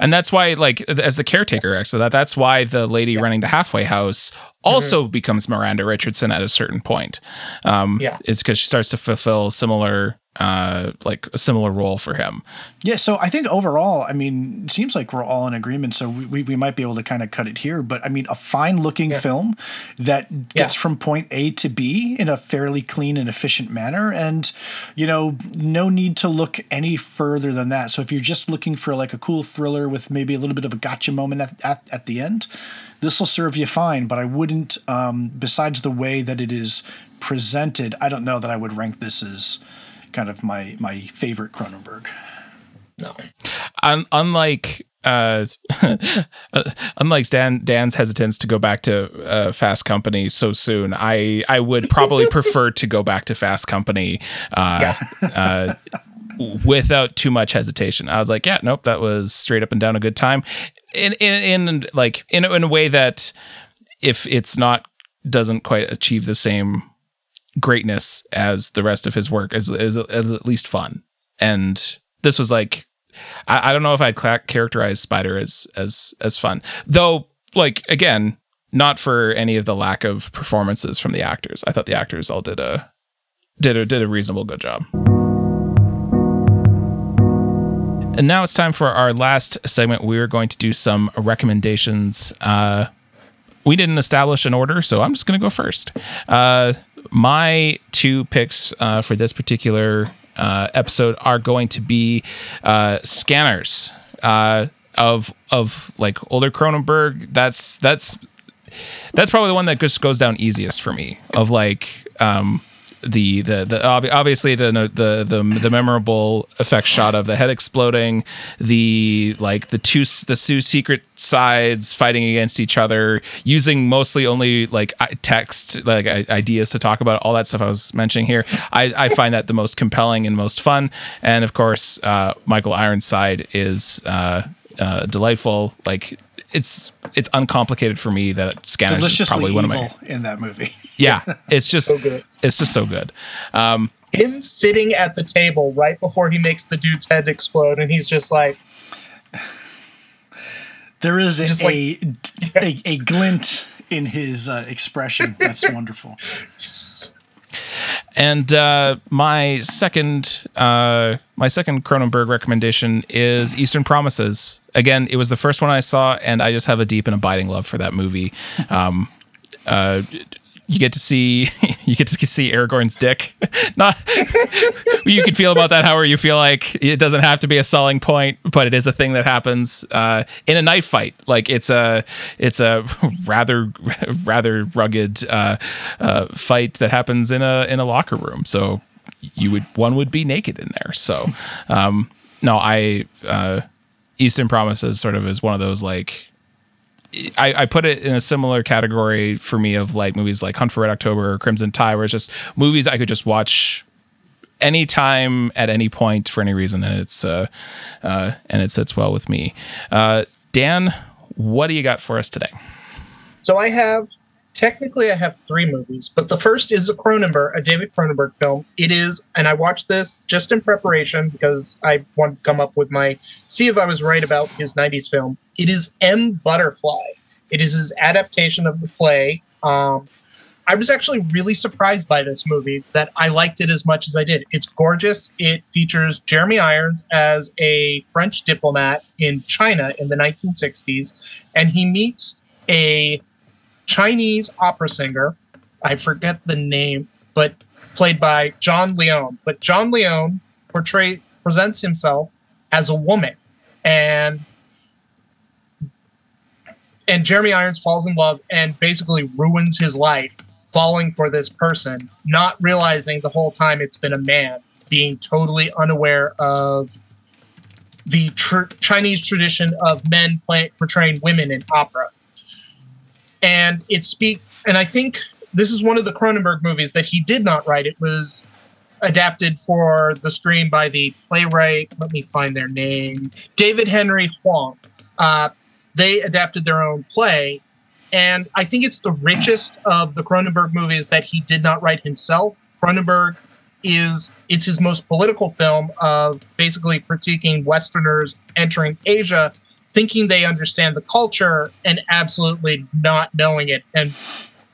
and that's why like as the caretaker so that that's why the lady yeah. running the halfway house also mm-hmm. becomes miranda richardson at a certain point um yeah is because she starts to fulfill similar uh like a similar role for him yeah so i think overall i mean it seems like we're all in agreement so we, we might be able to kind of cut it here but i mean a fine looking yeah. film that gets yeah. from point a to b in a fairly clean and efficient manner and you know no need to look any further than that so if you're just looking for like a cool thriller with maybe a little bit of a gotcha moment at, at, at the end this will serve you fine but i wouldn't um, besides the way that it is presented i don't know that i would rank this as kind of my my favorite Cronenberg. No, Un- unlike uh, unlike Dan Dan's hesitance to go back to uh, Fast Company so soon, I I would probably prefer to go back to Fast Company. Uh, uh, without too much hesitation. I was like, yeah, nope, that was straight up and down a good time. In in, in like in in a way that if it's not doesn't quite achieve the same greatness as the rest of his work as as, as at least fun. And this was like I, I don't know if I'd characterize Spider as as as fun. Though like again, not for any of the lack of performances from the actors. I thought the actors all did a did a did a reasonable good job. And now it's time for our last segment. We're going to do some recommendations. Uh, we didn't establish an order, so I'm just going to go first. Uh, my two picks uh, for this particular uh, episode are going to be uh, scanners uh, of of like older Cronenberg. That's that's that's probably the one that just goes down easiest for me. Of like um, the the the obviously the the the the memorable effect shot of the head exploding, the like the two the two secret sides fighting against each other, using mostly only like text like ideas to talk about all that stuff I was mentioning here. I I find that the most compelling and most fun, and of course uh, Michael Ironside is uh, uh, delightful. Like it's it's uncomplicated for me that Scanners is probably one of my in that movie. yeah, it's just so good. It's just so good. Um, Him sitting at the table right before he makes the dude's head explode, and he's just like. There is a, like, a, a, a glint in his uh, expression. That's wonderful. And uh, my second uh, my second Cronenberg recommendation is Eastern Promises. Again, it was the first one I saw, and I just have a deep and abiding love for that movie. Um, uh, you get to see you get to see Aragorn's dick. Not you can feel about that however you feel like. It doesn't have to be a selling point, but it is a thing that happens uh, in a knife fight. Like it's a it's a rather rather rugged uh, uh, fight that happens in a in a locker room. So you would one would be naked in there. So um, no, I uh, Eastern Promises sort of is one of those like I, I, put it in a similar category for me of like movies like Hunt for Red October or Crimson Tide, where it's just movies I could just watch anytime at any point for any reason, and it's uh, uh, and it sits well with me. Uh, Dan, what do you got for us today? So I have technically I have three movies, but the first is a Cronenberg, a David Cronenberg film. It is, and I watched this just in preparation because I wanted to come up with my see if I was right about his '90s film. It is M Butterfly. It is his adaptation of the play. Um, I was actually really surprised by this movie that I liked it as much as I did. It's gorgeous. It features Jeremy Irons as a French diplomat in China in the 1960s, and he meets a Chinese opera singer. I forget the name, but played by John Lone. But John Lone portray presents himself as a woman, and and Jeremy Irons falls in love and basically ruins his life falling for this person, not realizing the whole time it's been a man, being totally unaware of the tr- Chinese tradition of men play- portraying women in opera. And it speak, and I think this is one of the Cronenberg movies that he did not write. It was adapted for the screen by the playwright. Let me find their name. David Henry Hwang. Uh, they adapted their own play, and I think it's the richest of the Cronenberg movies that he did not write himself. Cronenberg is it's his most political film of basically critiquing Westerners entering Asia, thinking they understand the culture and absolutely not knowing it. And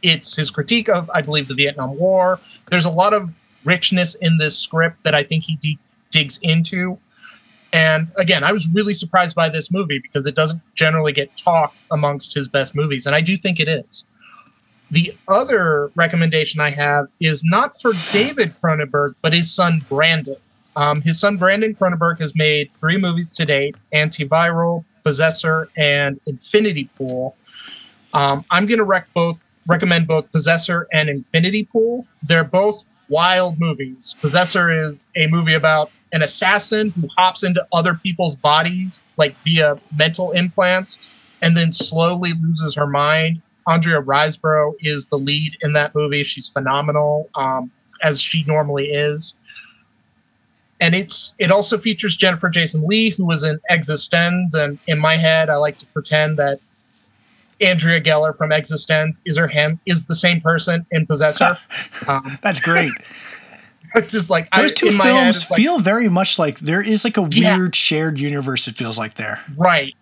it's his critique of, I believe, the Vietnam War. There's a lot of richness in this script that I think he digs into. And again, I was really surprised by this movie because it doesn't generally get talked amongst his best movies, and I do think it is. The other recommendation I have is not for David Cronenberg, but his son Brandon. Um, his son Brandon Cronenberg has made three movies to date Antiviral, Possessor, and Infinity Pool. Um, I'm going to rec- both recommend both Possessor and Infinity Pool. They're both wild movies. Possessor is a movie about an assassin who hops into other people's bodies, like via mental implants, and then slowly loses her mind. Andrea Riseborough is the lead in that movie. She's phenomenal, um, as she normally is. And it's it also features Jennifer Jason Leigh, who was in eXistenZ. And in my head, I like to pretend that Andrea Geller from eXistenZ is her him is the same person in Possessor. Um, That's great. just like those I, two films head, feel like, very much like there is like a weird yeah. shared universe. It feels like there, right?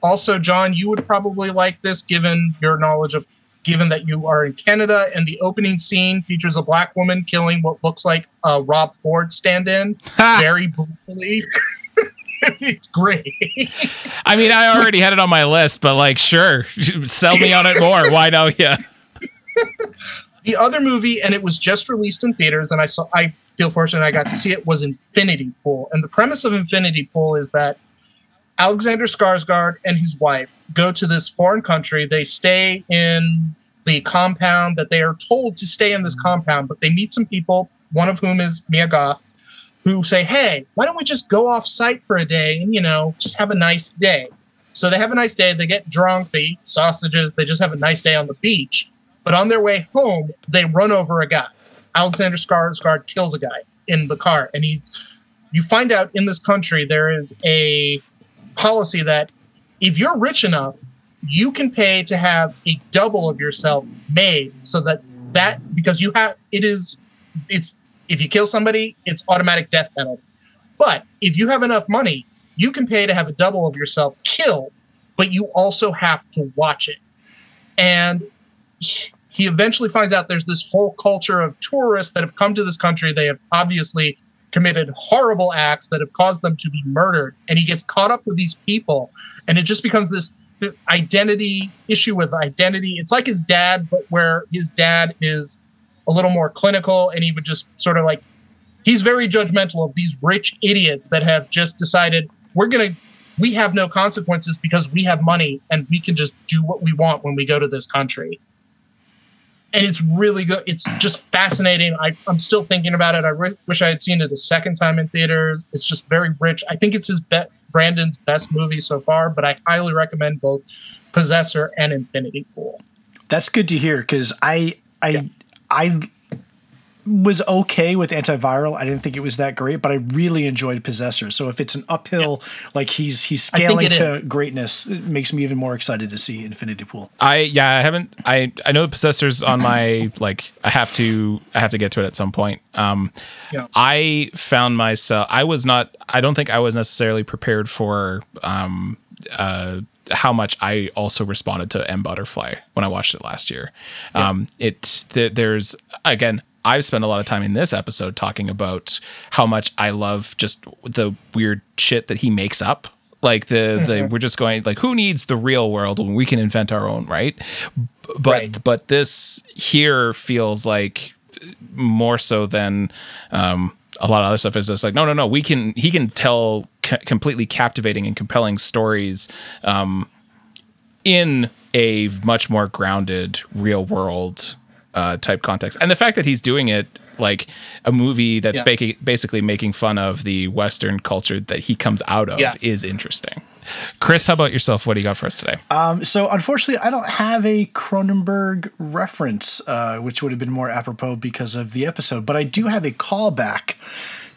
Also, John, you would probably like this given your knowledge of, given that you are in Canada, and the opening scene features a black woman killing what looks like a Rob Ford stand-in, very brutally. it's great. I mean, I already had it on my list, but like, sure, sell me on it more. Why don't you? The other movie, and it was just released in theaters, and I saw. I feel fortunate I got to see it. Was Infinity Pool, and the premise of Infinity Pool is that Alexander Skarsgård and his wife go to this foreign country. They stay in the compound that they are told to stay in this mm-hmm. compound, but they meet some people. One of whom is Mia Goth, who say, "Hey, why don't we just go off site for a day and you know just have a nice day?" So they have a nice day. They get drunk. They eat sausages. They just have a nice day on the beach. But on their way home, they run over a guy. Alexander Skarsgård kills a guy in the car, and he's. You find out in this country there is a policy that if you're rich enough, you can pay to have a double of yourself made, so that that because you have it is it's if you kill somebody, it's automatic death penalty. But if you have enough money, you can pay to have a double of yourself killed, but you also have to watch it. And he eventually finds out there's this whole culture of tourists that have come to this country. They have obviously committed horrible acts that have caused them to be murdered. And he gets caught up with these people. And it just becomes this identity issue with identity. It's like his dad, but where his dad is a little more clinical and he would just sort of like, he's very judgmental of these rich idiots that have just decided we're going to we have no consequences because we have money and we can just do what we want when we go to this country and it's really good. It's just fascinating. I, am still thinking about it. I re- wish I had seen it a second time in theaters. It's just very rich. I think it's his be- Brandon's best movie so far, but I highly recommend both Possessor and Infinity Pool. That's good to hear because I I yeah. I was okay with antiviral. I didn't think it was that great, but I really enjoyed Possessor. So if it's an uphill, yeah. like he's he's scaling to is. greatness, it makes me even more excited to see Infinity Pool. I yeah, I haven't. I I know Possessor's on my like. I have to I have to get to it at some point. Um, yeah. I found myself. I was not. I don't think I was necessarily prepared for um uh how much I also responded to M Butterfly when I watched it last year. Yeah. Um, it th- there's again I've spent a lot of time in this episode talking about how much I love just the weird shit that he makes up. Like the, the we're just going like who needs the real world when we can invent our own, right? But right. but this here feels like more so than um, a lot of other stuff is just like no no no we can he can tell c- completely captivating and compelling stories um, in a much more grounded real world uh, type context. And the fact that he's doing it like a movie that's yeah. ba- basically making fun of the Western culture that he comes out of yeah. is interesting. Chris, how about yourself? What do you got for us today? Um, so, unfortunately, I don't have a Cronenberg reference, uh, which would have been more apropos because of the episode, but I do have a callback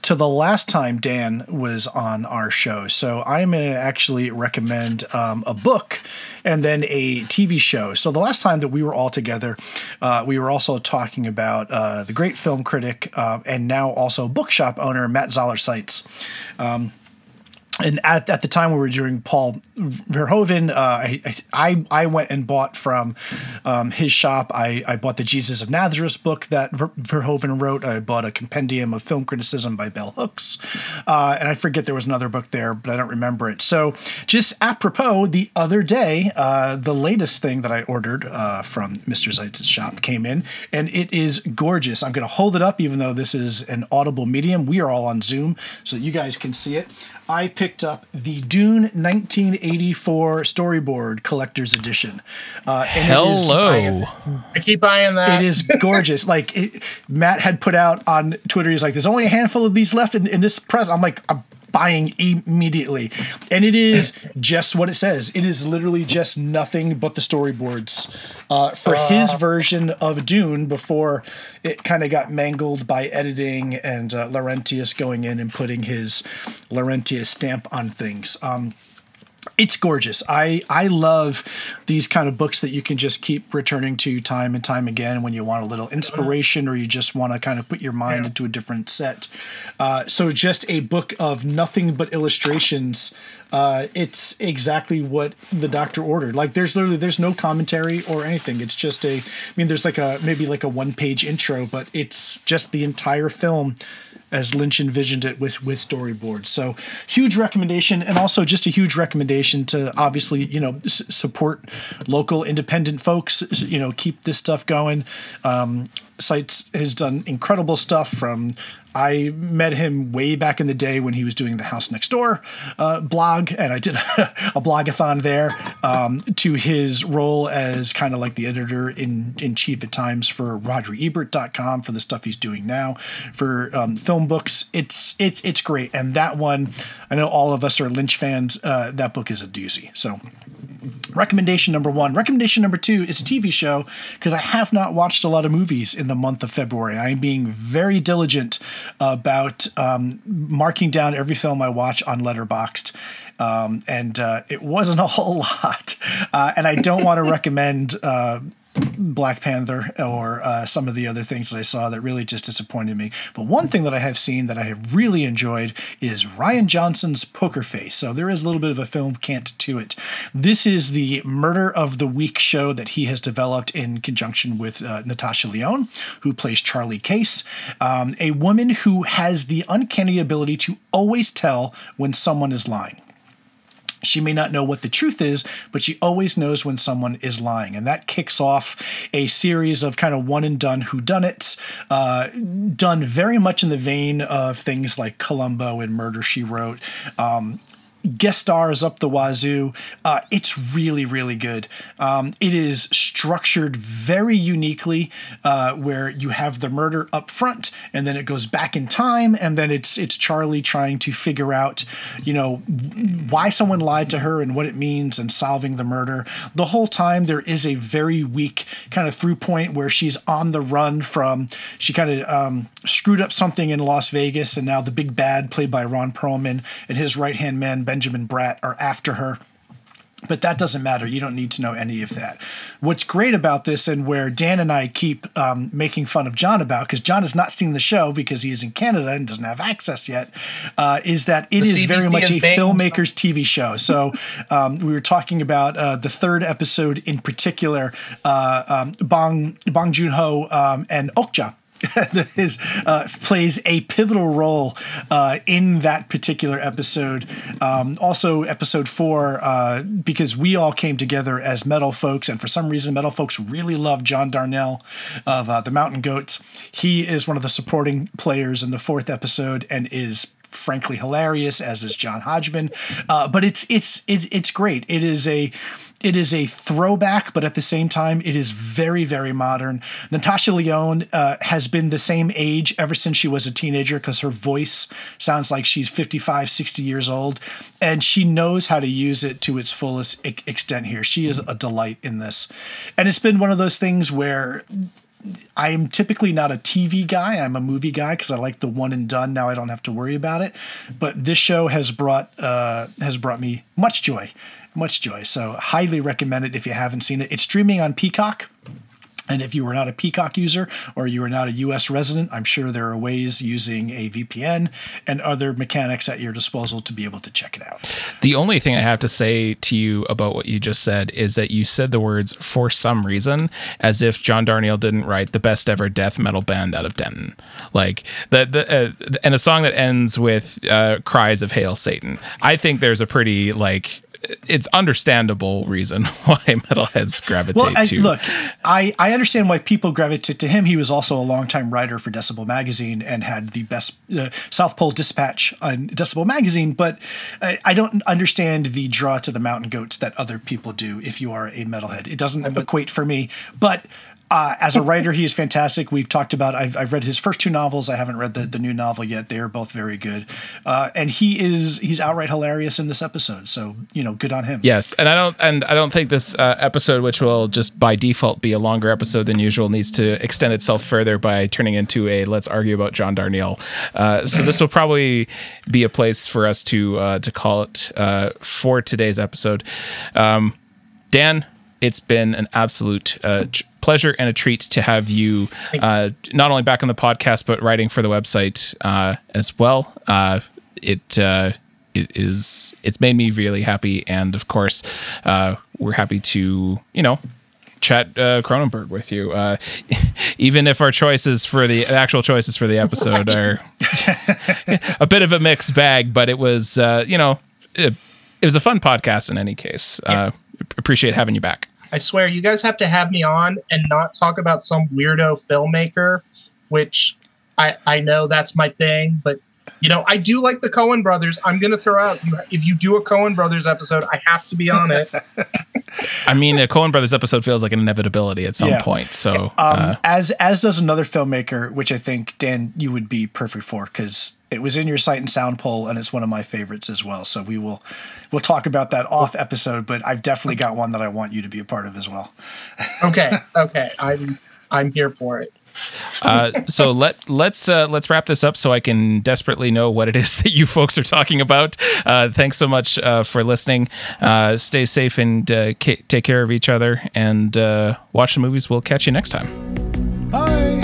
to the last time Dan was on our show. So I'm going to actually recommend um, a book and then a TV show. So the last time that we were all together, uh, we were also talking about uh, the great film critic uh, and now also bookshop owner Matt Zoller Seitz. Um, and at, at the time we were doing Paul Verhoeven, uh, I, I I went and bought from um, his shop. I, I bought the Jesus of Nazareth book that Verhoeven wrote. I bought a compendium of film criticism by Bell Hooks, uh, and I forget there was another book there, but I don't remember it. So just apropos, the other day, uh, the latest thing that I ordered uh, from Mr. Seitz's shop came in, and it is gorgeous. I'm going to hold it up, even though this is an audible medium. We are all on Zoom, so you guys can see it. I picked up the Dune 1984 storyboard collector's edition. Uh, Hello. Is, I, I, keep buying that. It is gorgeous. like it, Matt had put out on Twitter, he's like, "There's only a handful of these left in, in this press." I'm like, I'm buying immediately. And it is just what it says. It is literally just nothing but the storyboards uh, for uh, his version of Dune before it kind of got mangled by editing and uh, Laurentiis going in and putting his Laurentiis stamp on things. Um, it's gorgeous. I I love these kind of books that you can just keep returning to time and time again when you want a little inspiration or you just want to kind of put your mind yeah. into a different set. Uh, so just a book of nothing but illustrations. Uh, it's exactly what the doctor ordered. Like there's literally there's no commentary or anything. It's just a. I mean, there's like a maybe like a one page intro, but it's just the entire film as Lynch envisioned it with with storyboards. So huge recommendation, and also just a huge recommendation to obviously you know s- support local independent folks. You know, keep this stuff going. Um, Seitz has done incredible stuff from I met him way back in the day when he was doing the House Next Door uh, blog, and I did a, blogathon there. Um, to his role as kind of like the editor in in chief at times for RogerEbert.com for the stuff he's doing now for um, film books. It's it's it's great, and that one I know all of us are Lynch fans. Uh, that book is a doozy. So recommendation number one. Recommendation number two is a TV show because I have not watched a lot of movies in the month of February. I am being very diligent about um, marking down every film I watch on Letterboxd. Um, and uh, it wasn't a whole lot. Uh, and I don't want to recommend uh, Black Panther or uh, some of the other things that I saw that really just disappointed me. But one thing that I have seen that I have really enjoyed is Rian Johnson's Poker Face. So there is a little bit of a film cant to it. This is the Murder of the Week show that he has developed in conjunction with uh, Natasha Lyonne, who plays Charlie Cale, um, a woman who has the uncanny ability to always tell when someone is lying. She may not know what the truth is, but she always knows when someone is lying. And that kicks off a series of kind of one and done whodunits, uh, done very much in the vein of things like Columbo and Murder She Wrote. Um, guest stars up the wazoo. Uh, it's really, really good. Um, it is structured very uniquely, uh, where you have the murder up front, and then it goes back in time, and then it's it's Charlie trying to figure out, you know, why someone lied to her and what it means, and solving the murder. The whole time there is a very weak kind of through point where she's on the run from she kind of um, screwed up something in Las Vegas, and now the big bad, played by Ron Perlman, and his right hand man Benjamin Bratt are after her. But that doesn't matter. You don't need to know any of that. What's great about this, and where Dan and I keep um, making fun of John about, because John has not seen the show because he is in Canada and doesn't have access yet, uh, is that it The is very CBC much a is banned. filmmaker's TV show. So um, we were talking about uh, the third episode in particular, uh, um, Bong Bong Joon Ho um, and Okja. is uh, plays a pivotal role uh, in that particular episode. Um, also, episode four, uh, because we all came together as metal folks, and for some reason, metal folks really love John Darnielle of uh, the Mountain Goats. He is one of the supporting players in the fourth episode, and is frankly hilarious, as is John Hodgman. Uh, but it's it's it, it's great. It is a it is a throwback, but at the same time, it is very, very modern. Natasha Lyonne uh, has been the same age ever since she was a teenager because her voice sounds like she's 55, 60 years old. And she knows how to use it to its fullest extent here. She is a delight in this. And it's been one of those things where I am typically not a TV guy. I'm a movie guy because I like the one and done. Now I don't have to worry about it. But this show has brought uh, has brought me much joy, much joy. So highly recommend it if you haven't seen it. It's streaming on Peacock. And if you are not a Peacock user or you are not a US resident, I'm sure there are ways using a VPN and other mechanics at your disposal to be able to check it out. The only thing I have to say to you about what you just said is that you said the words for some reason as if John Darnielle didn't write the best ever death metal band out of Denton. Like the, uh, and a song that ends with uh, cries of hail Satan. I think there's a pretty like it's understandable reason why metalheads gravitate Well, I, to look, I, I understand why people gravitate to him. He was also a longtime writer for Decibel Magazine and had the best uh, South Pole Dispatch on Decibel Magazine, but I, I don't understand the draw to the mountain goats that other people do if you are a metalhead. It doesn't equate for me, but. Uh, as a writer, he is fantastic. We've talked about. I've, I've read his first two novels. I haven't read the, the new novel yet. They are both very good, uh, and he is he's outright hilarious in this episode. So you know, good on him. Yes, and I don't and I don't think this uh, episode, which will just by default be a longer episode than usual, needs to extend itself further by turning into a let's argue about John Darnielle. Uh, so this will probably be a place for us to uh, to call it uh, for today's episode. Um, Dan, it's been an absolute uh, pleasure and a treat to have you uh, not only back on the podcast but writing for the website uh, as well. Uh, it uh, it is it's made me really happy, and of course, uh, we're happy to you know chat uh, Cronenberg with you, uh, even if our choices for the actual choices for the episode are a bit of a mixed bag. But it was uh, you know it, it was a fun podcast in any case. Uh, appreciate having you back. I swear, you guys have to have me on and not talk about some weirdo filmmaker, which I I know that's my thing, but you know I do like the Coen brothers. I'm gonna throw out you, if you do a Coen brothers episode, I have to be on it. I mean, a Coen Brothers episode feels like an inevitability at some Yeah. point. So Um, uh, as as does another filmmaker, which I think Dan you would be perfect for because it was in your sight and sound poll, and it's one of my favorites as well. So we will we'll talk about that off episode, but I've definitely got one that I want you to be a part of as well. Okay, okay, I'm I'm here for it. Uh, so let let's uh, let's wrap this up so I can desperately know what it is that you folks are talking about. Uh, thanks so much uh, for listening. Uh, stay safe and take care of each other and watch the movies. We'll catch you next time.